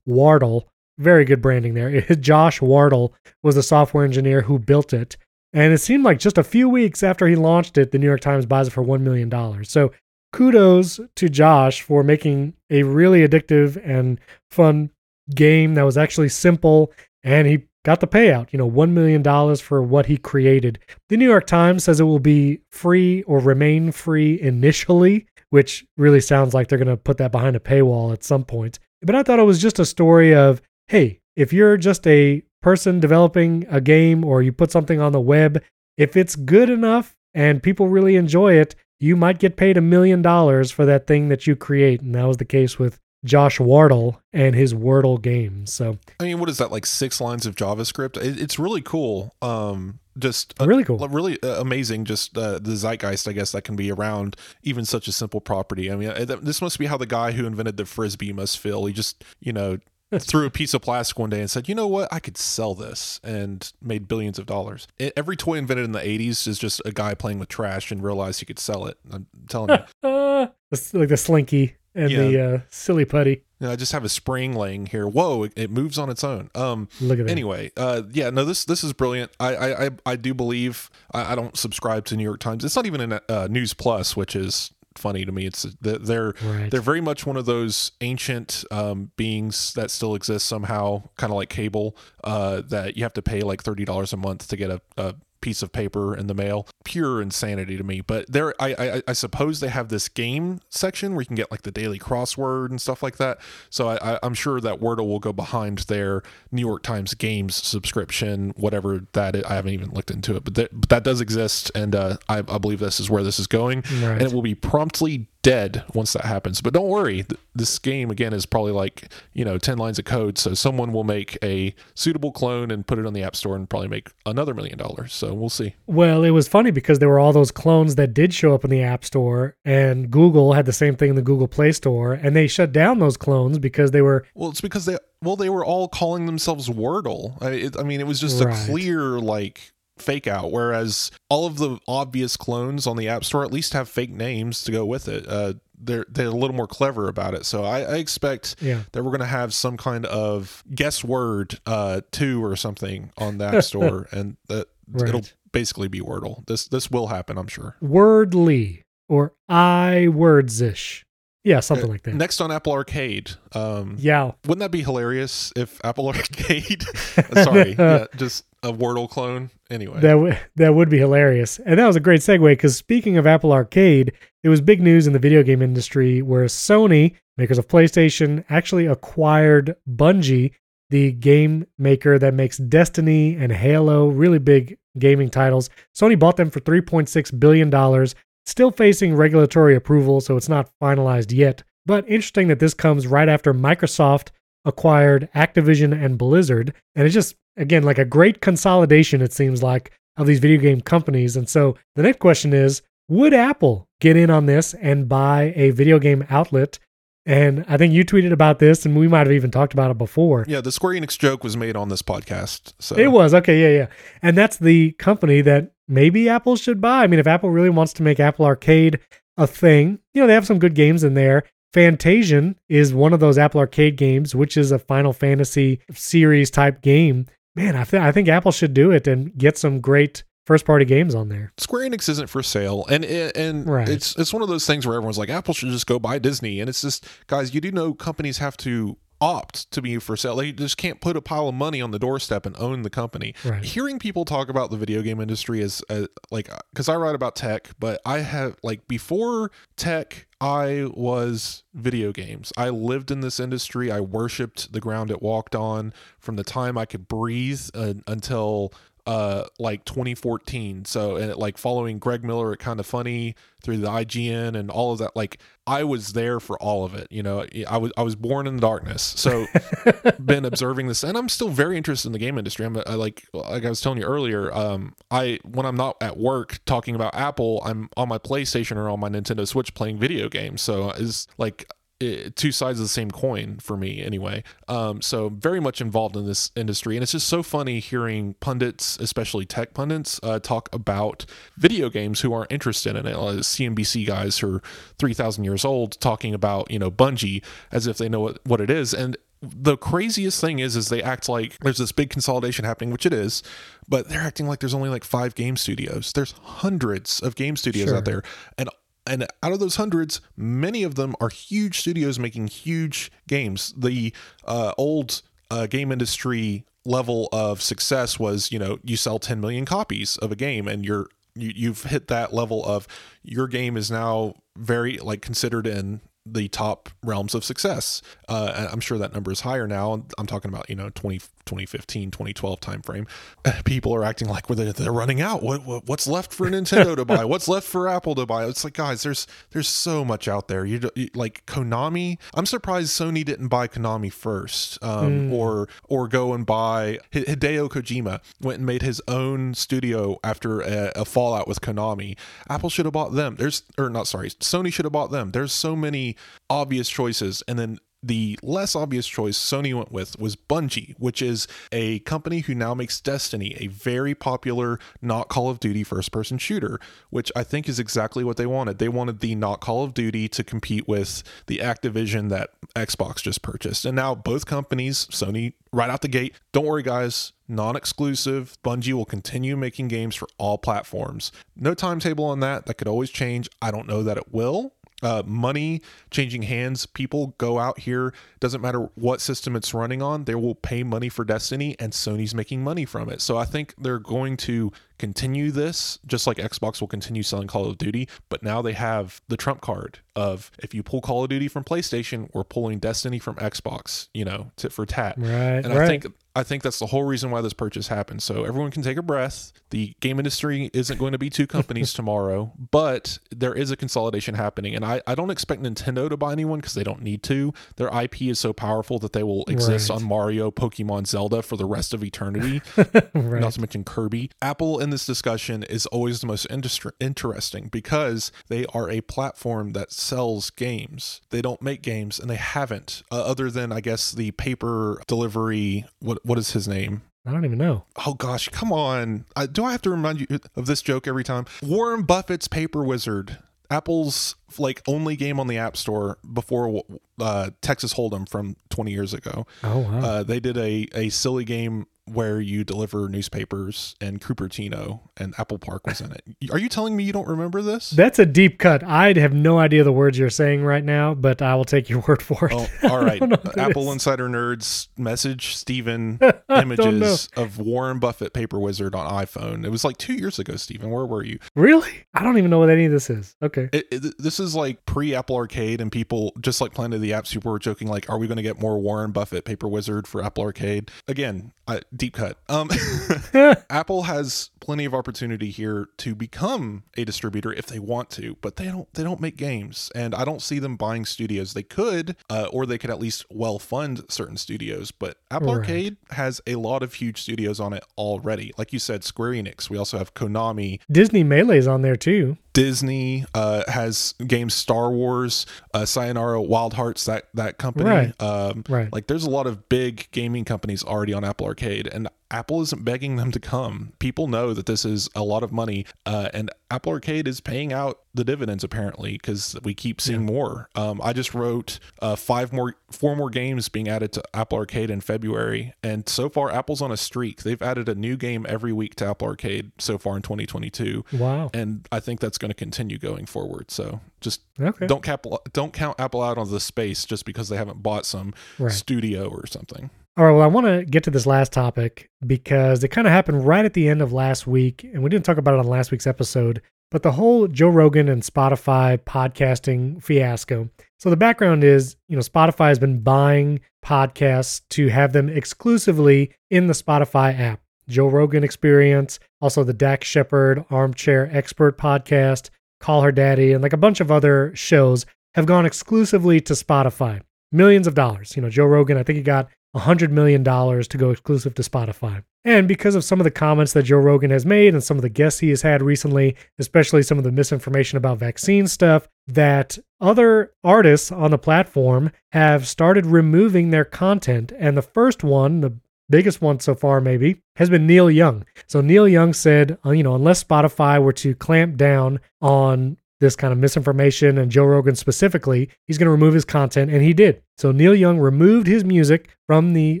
Wardle. Very good branding there. Josh Wardle was the software engineer who built it. And it seemed like just a few weeks after he launched it, the New York Times buys it for $1 million. So kudos to Josh for making a really addictive and fun game that was actually simple. And he got the payout, you know, $1 million for what he created. The New York Times says it will be free or remain free initially, which really sounds like they're going to put that behind a paywall at some point. But I thought it was just a story of, hey, if you're just a person developing a game or you put something on the web, if it's good enough and people really enjoy it, you might get paid a million dollars for that thing that you create. And that was the case with Josh Wardle and his Wordle games. So I mean, what is that like six lines of JavaScript? It, it's really cool. Um, just uh, really cool, really uh, amazing. Just uh, the zeitgeist, I guess, that can be around even such a simple property. I mean, this must be how the guy who invented the frisbee must feel. He just, you know, threw a piece of plastic one day and said, "You know what? I could sell this," and made billions of dollars. Every toy invented in the '80s is just a guy playing with trash and realized he could sell it. I'm telling you, like the Slinky and yeah. the uh, silly putty. You know, I just have a spring laying here. Whoa, it, it, moves on its own. Um, Look at that. Anyway, uh, yeah, no, this this is brilliant. I I, I do believe I, I, don't subscribe to New York Times. It's not even in uh, News Plus, which is funny to me. It's they're right. they're very much one of those ancient um, beings that still exist somehow, kind of like cable. Uh, that you have to pay like thirty dollars a month to get a, a piece of paper in the mail. Pure insanity to me. But there, I, I, I suppose they have this game section where you can get like the daily crossword and stuff like that. So I, I'm sure that Wordle will go behind their New York Times Games subscription, whatever that is. I haven't even looked into it, but that, but that does exist, and uh, I, I believe this is where this is going, right. and it will be promptly dead once that happens. But don't worry, this game again is probably like you know ten lines of code, so someone will make a suitable clone and put it on the App Store and probably make another million dollars. So we'll see. Well, it was funny because there were all those clones that did show up in the App Store, and Google had the same thing in the Google Play Store, and they shut down those clones because they were. Well, it's because they well they were all calling themselves Wordle. I, it, I mean, it was just right. a clear like fake out whereas all of the obvious clones on the app store at least have fake names to go with it. Uh, they're they're a little more clever about it. So i, I expect yeah. that we're going to have some kind of guess word uh two or something on the app store and that right. it'll basically be wordle. This this will happen i'm sure. Wordly or i wordsish yeah, something uh, like that. Next on Apple Arcade. Um, yeah. Wouldn't that be hilarious if Apple Arcade? sorry, yeah, just a Wordle clone. Anyway, that w- that would be hilarious, and that was a great segue. Because speaking of Apple Arcade, it was big news in the video game industry where Sony, makers of PlayStation, actually acquired Bungie, the game maker that makes Destiny and Halo, really big gaming titles. Sony bought them for 3.6 billion dollars Still facing regulatory approval, so it's not finalized yet. But interesting that this comes right after Microsoft acquired Activision and Blizzard. And it's just, again, like a great consolidation, it seems like, of these video game companies. And so the next question is Would Apple get in on this and buy a video game outlet? And I think you tweeted about this, and we might have even talked about it before. Yeah, the Square Enix joke was made on this podcast. So it was okay, yeah, yeah. And that's the company that maybe Apple should buy. I mean, if Apple really wants to make Apple Arcade a thing, you know, they have some good games in there. Fantasian is one of those Apple Arcade games, which is a Final Fantasy series type game. Man, I, th- I think Apple should do it and get some great first party games on there. Square Enix isn't for sale, and and right. it's it's one of those things where everyone's like, Apple should just go buy Disney, and it's just guys, you do know companies have to opt to be for sale. They just can't put a pile of money on the doorstep and own the company. Right. Hearing people talk about the video game industry is uh, like because I write about tech, but I have like before tech, I was video games. I lived in this industry. I worshipped the ground it walked on from the time I could breathe uh, until uh like 2014 so and like following greg miller at kind of funny through the ign and all of that like i was there for all of it you know? I was i was born in the darkness. So been observing this and i'm still very interested in the game industry. I'm I, like like i was telling you earlier um i when i'm not at work talking about apple i'm on my playstation or on my nintendo switch playing video games. So is like it, two sides of the same coin for me anyway. Um, so very much involved in this industry. And it's just so funny hearing pundits especially tech pundits uh, talk about video games who aren't interested in it. Uh, cnbc guys who are 3000 years old talking about you know bungie as if they know what, what it is. And the craziest thing is is they act like there's this big consolidation happening which it is but they're acting like there's only like five game studios. There's hundreds of game studios Sure. out there. And and out of those hundreds many of them are huge studios making huge games. The uh, old uh, game industry level of success was you know you sell 10 million copies of a game and you're you, you've hit that level of your game is now very like considered in the top realms of success. Uh, I'm sure that number is higher now. I'm talking about, you know, 20, 2015, 2012 timeframe. People are acting like they're, they're running out. What, what what's left for Nintendo to buy? What's left for Apple to buy? It's like, guys, there's there's so much out there. You, you like Konami. I'm surprised Sony didn't buy Konami first, um, or or go and buy Hideo Kojima went and made his own studio after a, a fallout with Konami. Apple should have bought them. There's or not sorry, Sony should have bought them. There's so many obvious choices, and then the less obvious choice Sony went with was Bungie, which is a company who now makes Destiny a very popular not Call of Duty first person shooter, which I think is exactly what they wanted. They wanted the not Call of Duty to compete with the Activision that Xbox just purchased. And now both companies, Sony right out the gate, don't worry guys, non-exclusive. Bungie will continue making games for all platforms. No timetable on that. That could always change. I don't know that it will uh, money changing hands. People go out here, doesn't matter what system it's running on, they will pay money for Destiny, and Sony's making money from it. So I think they're going to continue this, just like Xbox will continue selling Call of Duty. But now they have the trump card of if you pull Call of Duty from PlayStation, we're pulling Destiny from Xbox, you know, tit for tat. Right. And right. I think I think that's the whole reason why this purchase happened. So everyone can take a breath. The game industry isn't going to be two companies tomorrow, but there is a consolidation happening. And I, I don't expect Nintendo to buy anyone because they don't need to. Their IP is so powerful that they will exist Right. on Mario, Pokemon, Zelda for the rest of eternity. right. Not to mention Kirby. Apple in this discussion is always the most industri- interesting because they are a platform that sells games. They don't make games, and they haven't, uh, other than I guess the paper delivery. What what is his name? I don't even know. Oh gosh, come on! I, do I have to remind you of this joke every time? Warren Buffett's Paper Wizard. Apple's like only game on the App Store before uh, Texas Hold'em from 20 years ago. Oh wow. Uh, they did a, a silly game where you deliver newspapers, and Cupertino and Apple Park was in it. Are you telling me you don't remember this? That's a deep cut. I have no idea the words you're saying right now, but I will take your word for it. Oh, all right. don't know what that Apple. Insider Nerds message Stephen images of Warren Buffett Paper Wizard on iPhone. It was like two years ago, Stephen. Where were you? Really? I don't even know what any of this is. Okay. It, it, this is like pre Apple Arcade, and people just like Planet of the Apps, people were joking like, "Are we going to get more Warren Buffett Paper Wizard for Apple Arcade?" Again, I, deep cut. Um, Apple has plenty of opportunity here to become a distributor if they want to, but they don't. They don't make games, and I don't see them buying studios. They could, uh, or they could at least well fund certain studios. But Apple Right. Arcade has a lot of huge studios on it already. Like you said, Square Enix. We also have Konami. Disney Melee's on there too. Disney uh, has games Star Wars, uh, Sayonara, Wild Hearts, that that company. Right. Um, Right. like there's a lot of big gaming companies already on Apple Arcade, and Apple isn't begging them to come. People know that this is a lot of money, uh, and Apple Arcade is paying out the dividends apparently because we keep seeing more. Um, I just wrote uh, five more, four more games being added to Apple Arcade in February, and so far Apple's on a streak. They've added a new game every week to Apple Arcade so far in 2022 Wow. and I think that's going to continue going forward. So just Okay. don't cap don't count Apple out on the space just because they haven't bought some Right. studio or something. All right. Well, I want to get to this last topic because it kind of happened right at the end of last week, and we didn't talk about it on last week's episode. But the whole Joe Rogan and Spotify podcasting fiasco. So the background is, you know, Spotify has been buying podcasts to have them exclusively in the Spotify app. Joe Rogan Experience, also the Dax Shepard Armchair Expert podcast, Call Her Daddy, and like a bunch of other shows have gone exclusively to Spotify. Millions of dollars. You know, Joe Rogan, I think he got $100 million to go exclusive to Spotify. And because of some of the comments that Joe Rogan has made and some of the guests he has had recently, especially some of the misinformation about vaccine stuff, that other artists on the platform have started removing their content. And the first one, the biggest one so far maybe, has been Neil Young. So Neil Young said, uh, you know, unless Spotify were to clamp down on this kind of misinformation and Joe Rogan specifically, he's going to remove his content, and he did. So Neil Young removed his music from the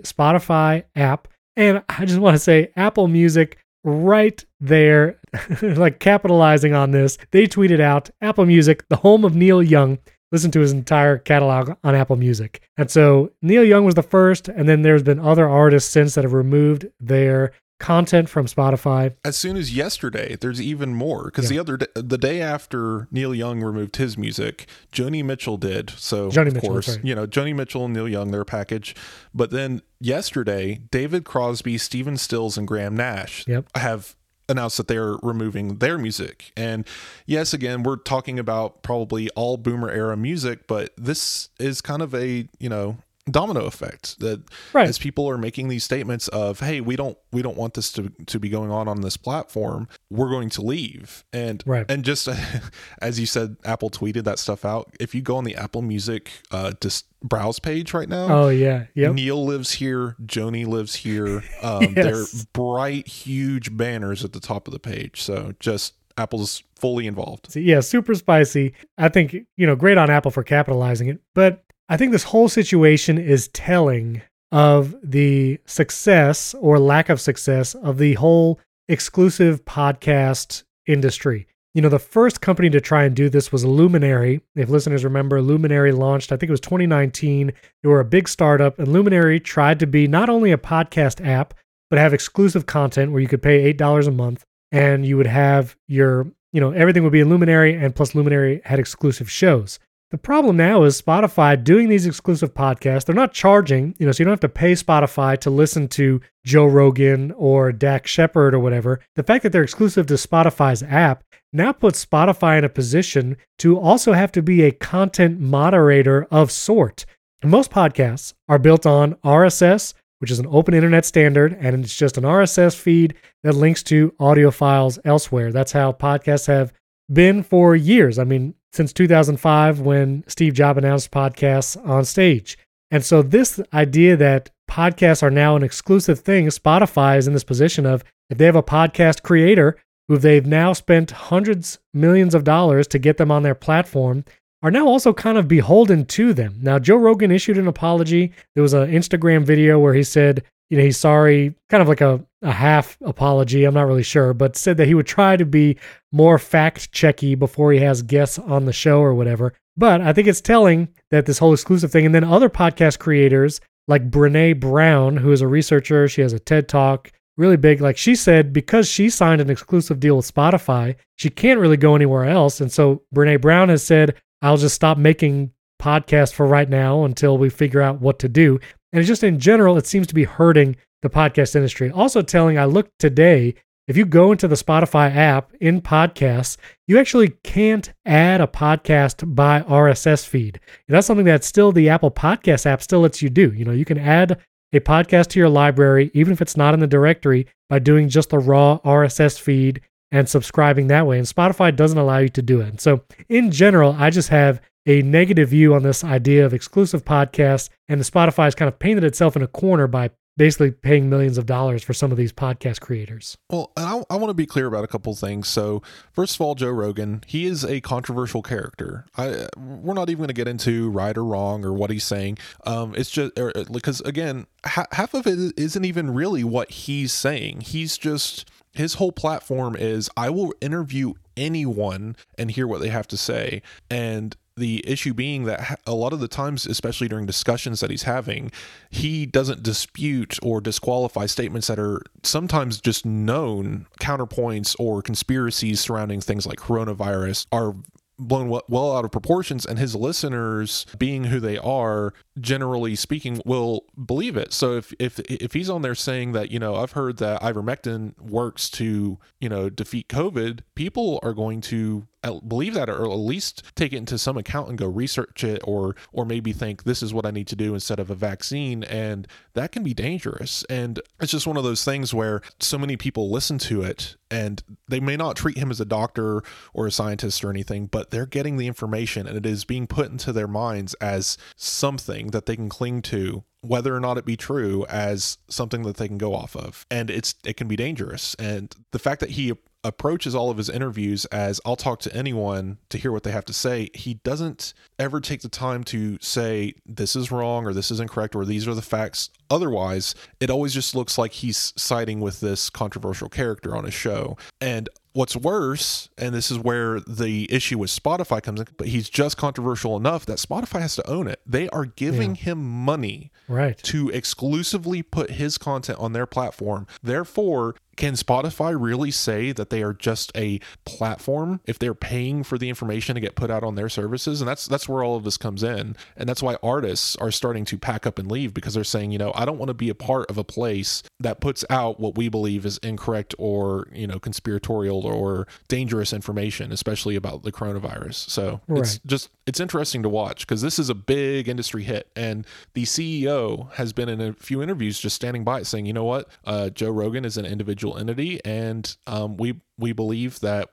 Spotify app. And I just want to say, Apple Music right there, like capitalizing on this, they tweeted out Apple Music, the home of Neil Young. Listen to his entire catalog on Apple Music. And so Neil Young was the first, and then there's been other artists since that have removed their content from Spotify. As soon as yesterday, there's even more because yeah. the other day, the day after Neil Young removed his music, Joni Mitchell did. So Joni of Mitchell, course, you know Joni Mitchell and Neil Young, their package. But then yesterday, David Crosby, Stephen Stills, and Graham Nash yep. have announced that they're removing their music. And yes, again, we're talking about probably all boomer era music, but this is kind of a, you know, domino effect that right. as people are making these statements of hey we don't we don't want this to, to be going on on this platform we're going to leave. And right. and just as you said apple tweeted that stuff out. If you go on the apple music uh just browse page right now oh yeah. Yeah neil lives here joni lives here um yes. they're bright huge banners at the top of the page. So just apple's fully involved. Yeah super spicy. I think you know great on apple for capitalizing it but I think this whole situation is telling of the success or lack of success of the whole exclusive podcast industry. You know, the first company to try and do this was Luminary. If listeners remember, Luminary launched, I think it was 2019. They were a big startup, and Luminary tried to be not only a podcast app, but have exclusive content where you could pay $8 a month and you would have your, you know, everything would be in Luminary, and plus Luminary had exclusive shows. The problem now is Spotify doing these exclusive podcasts. They're not charging, you know, so you don't have to pay Spotify to listen to Joe Rogan or Dax Shepard or whatever. The fact that they're exclusive to Spotify's app now puts Spotify in a position to also have to be a content moderator of sort. most podcasts are built on RSS, which is an open internet standard, and it's just an RSS feed that links to audio files elsewhere. That's how podcasts have been for years. I mean, since 2005 when Steve Jobs announced podcasts on stage. And so, this idea that podcasts are now an exclusive thing, Spotify is in this position of if they have a podcast creator who they've now spent hundreds, millions of dollars to get them on their platform, are now also kind of beholden to them. Now, Joe Rogan issued an apology. There was an Instagram video where he said, you know, he's sorry, kind of like a, a half apology. I'm not really sure, but said that he would try to be more fact checky before he has guests on the show or whatever. But I think it's telling that this whole exclusive thing, and then other podcast creators like Brene Brown, who is a researcher, she has a TED talk, really big. Like she said, because she signed an exclusive deal with Spotify, she can't really go anywhere else. And so Brene Brown has said, I'll just stop making podcasts for right now until we figure out what to do. And just in general, it seems to be hurting the podcast industry. Also, telling I looked today, if you go into the Spotify app in podcasts, you actually can't add a podcast by RSS feed. That's something that still the Apple Podcast app still lets you do. You know, you can add a podcast to your library, even if it's not in the directory, by doing just the raw RSS feed and subscribing that way. And Spotify doesn't allow you to do it. And so, in general, I just have a negative view on this idea of exclusive podcasts, and the Spotify has kind of painted itself in a corner by basically paying millions of dollars for some of these podcast creators. Well, I, I want to be clear about a couple things. So, first of all, Joe Rogan, he is a controversial character. I we're not even going to get into right or wrong or what he's saying. Um, it's just because again, ha- half of it isn't even really what he's saying. He's just his whole platform is I will interview anyone and hear what they have to say and the issue being that a lot of the times, especially during discussions that he's having, he doesn't dispute or disqualify statements that are sometimes just known counterpoints or conspiracies surrounding things like coronavirus are blown well, out of proportions and his listeners being who they are generally speaking will believe it. So if if if he's on there saying that you know i've heard that ivermectin works to you know defeat covid people are going to believe that or at least take it into some account and go research it or or maybe think this is what I need to do instead of a vaccine. And that can be dangerous. And it's just one of those things where so many people listen to it and they may not treat him as a doctor or a scientist or anything but they're getting the information and it is being put into their minds as something that they can cling to whether or not it be true as something that they can go off of and it's it can be dangerous and the fact that he approaches all of his interviews as I'll talk to anyone to hear what they have to say. He doesn't ever take the time to say this is wrong or this is incorrect or these are the facts. Otherwise, it always just looks like he's siding with this controversial character on his show. And what's worse, and this is where the issue with Spotify comes in, but he's just controversial enough that Spotify has to own it. They are giving yeah. him money right. to exclusively put his content on their platform. Therefore, can Spotify really say that they are just a platform if they're paying for the information to get put out on their services? And that's that's where all of this comes in. And that's why artists are starting to pack up and leave because they're saying, you know, I don't want to be a part of a place that puts out what we believe is incorrect or, you know, conspiratorial or dangerous information, especially about the coronavirus. So right. it's just it's interesting to watch because this is a big industry hit. And the CEO has been in a few interviews just standing by it saying, you know what, uh, Joe Rogan is an individual entity, and um, we we believe that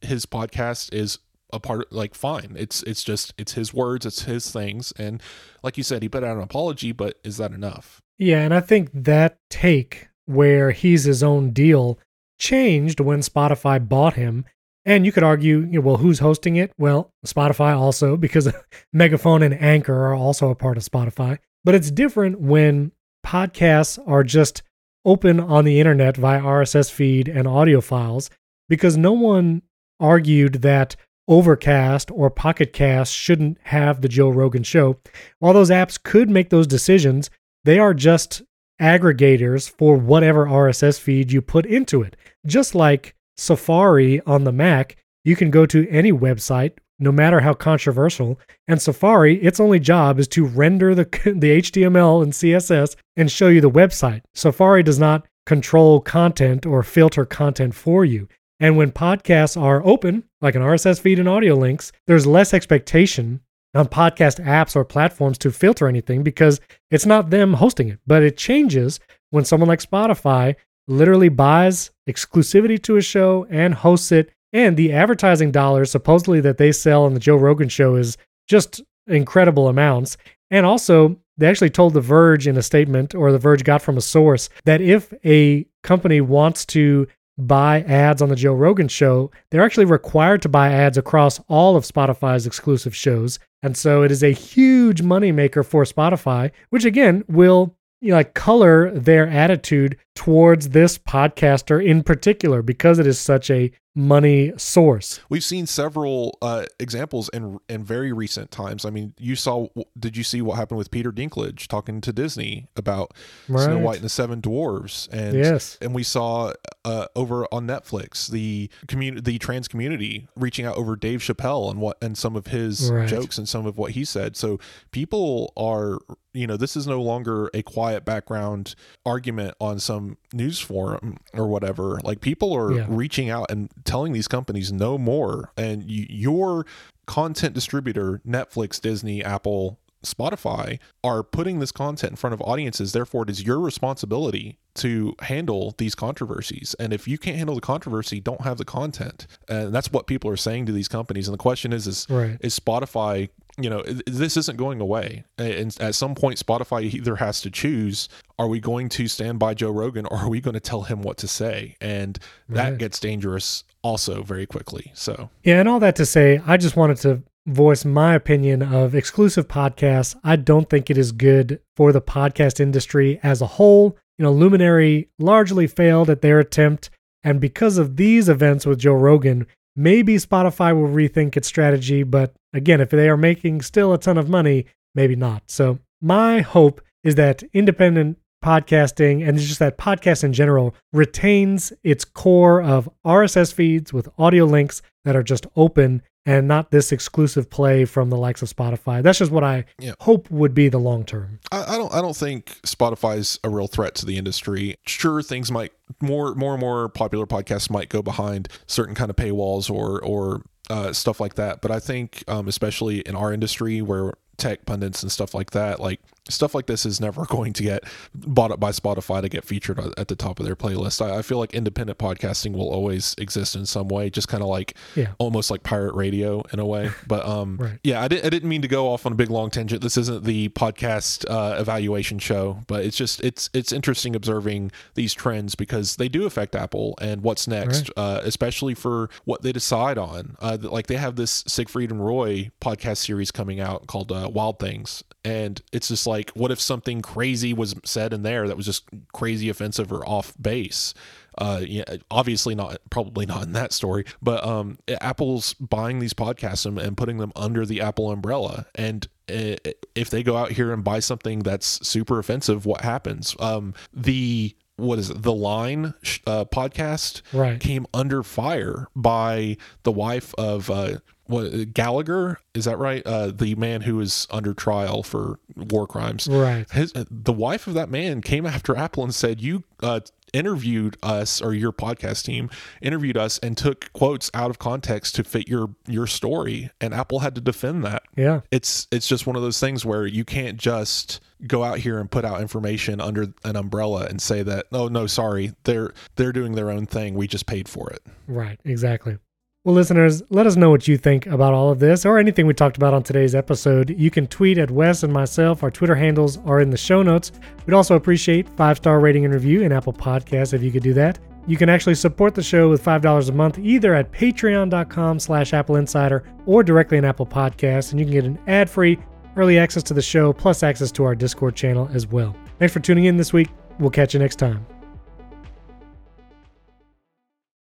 his podcast is a part like fine it's it's just it's his words it's his things and like you said he put out an apology but is that enough yeah and i think that take where he's his own deal changed when spotify bought him and you could argue, you know, well, who's hosting it? Well, Spotify also, because Megaphone and Anchor are also a part of Spotify. But it's different when podcasts are just open on the internet via RSS feed and audio files, because no one argued that Overcast or Pocket Cast shouldn't have the Joe Rogan show. While those apps could make those decisions, they are just aggregators for whatever RSS feed you put into it. Just like Safari on the Mac, you can go to any website, no matter how controversial, and Safari, its only job is to render the, the HTML and CSS and show you the website. Safari does not control content or filter content for you. And when podcasts are open, like an RSS feed and audio links, there's less expectation on podcast apps or platforms to filter anything because it's not them hosting it. But it changes when someone like Spotify literally buys exclusivity to a show and hosts it. And the advertising dollars supposedly that they sell on the Joe Rogan show is just incredible amounts. And also, they actually told The Verge in a statement, or The Verge got from a source, that if a company wants to buy ads on the Joe Rogan show, they're actually required to buy ads across all of Spotify's exclusive shows. And so it is a huge moneymaker for Spotify, which again will you know, like color their attitude towards this podcaster in particular because it is such a money source. We've seen several uh, examples in in very recent times. I mean, you saw did you see what happened with Peter Dinklage talking to Disney about right. Snow White and the Seven Dwarves and yes. and we saw uh, over on Netflix the community the trans community reaching out over Dave Chappelle and what and some of his right. jokes and some of what he said. So people are you know this is no longer a quiet background argument on some news forum or whatever like people are yeah. reaching out and telling these companies no more. And you, your content distributor netflix disney apple spotify are putting this content in front of audiences. Therefore it is your responsibility to handle these controversies. And if you can't handle the controversy don't have the content. And that's what people are saying to these companies. And the question is is, right. is spotify you know this isn't going away. And at some point spotify either has to choose are we going to stand by joe rogan or are we going to tell him what to say? And that right. gets dangerous also very quickly so. Yeah and all that to say i just wanted to voice my opinion of exclusive podcasts. I don't think it is good for the podcast industry as a whole. You know luminary largely failed at their attempt and because of these events with joe rogan Maybe Spotify will rethink its strategy, but again, if they are making still a ton of money, maybe not. So, my hope is that independent podcasting and just that podcast in general retains its core of RSS feeds with audio links that are just open and not this exclusive play from the likes of Spotify. That's just what I Yeah. hope would be the long term. I, I don't I don't think Spotify's a real threat to the industry. Sure, things might more more and more popular podcasts might go behind certain kind of paywalls or or uh, stuff like that. But I think um, especially in our industry where tech pundits and stuff like that, like stuff like this is never going to get bought up by Spotify to get featured at the top of their playlist. I, I feel like independent podcasting will always exist in some way, just kind of like Yeah. almost like pirate radio in a way. But um, Right. yeah, I, did, I didn't mean to go off on a big long tangent. This isn't the podcast uh, evaluation show, but it's just it's it's interesting observing these trends because they do affect Apple and what's next, uh, especially for what they decide on. Uh, like they have this Siegfried and Roy podcast series coming out called uh, Wild Things, and it's just like, what if something crazy was said in there that was just crazy offensive or off base? uh yeah obviously not probably not in that story but um apple's buying these podcasts and, and putting them under the apple umbrella and uh, if they go out here and buy something that's super offensive what happens um the what is it the line uh, podcast Right. came under fire by the wife of uh what Gallagher is that right? Uh, the man who is under trial for war crimes. Right. His the wife of that man came after Apple and said, "You uh, interviewed us, or your podcast team interviewed us, and took quotes out of context to fit your your story." And Apple had to defend that. Yeah. It's it's just one of those things where you can't just go out here and put out information under an umbrella and say that, "Oh no, sorry, they're they're doing their own thing. We just paid for it." Right, exactly. Well, listeners, let us know what you think about all of this or anything we talked about on today's episode. You can tweet at Wes and myself. Our Twitter handles are in the show notes. We'd also appreciate five star rating and review in Apple Podcasts if you could do that. You can actually support the show with $5 a month either at patreon.com slash Apple Insider or directly in Apple Podcasts, and you can get an ad-free early access to the show plus access to our Discord channel as well. Thanks for tuning in this week. We'll catch you next time.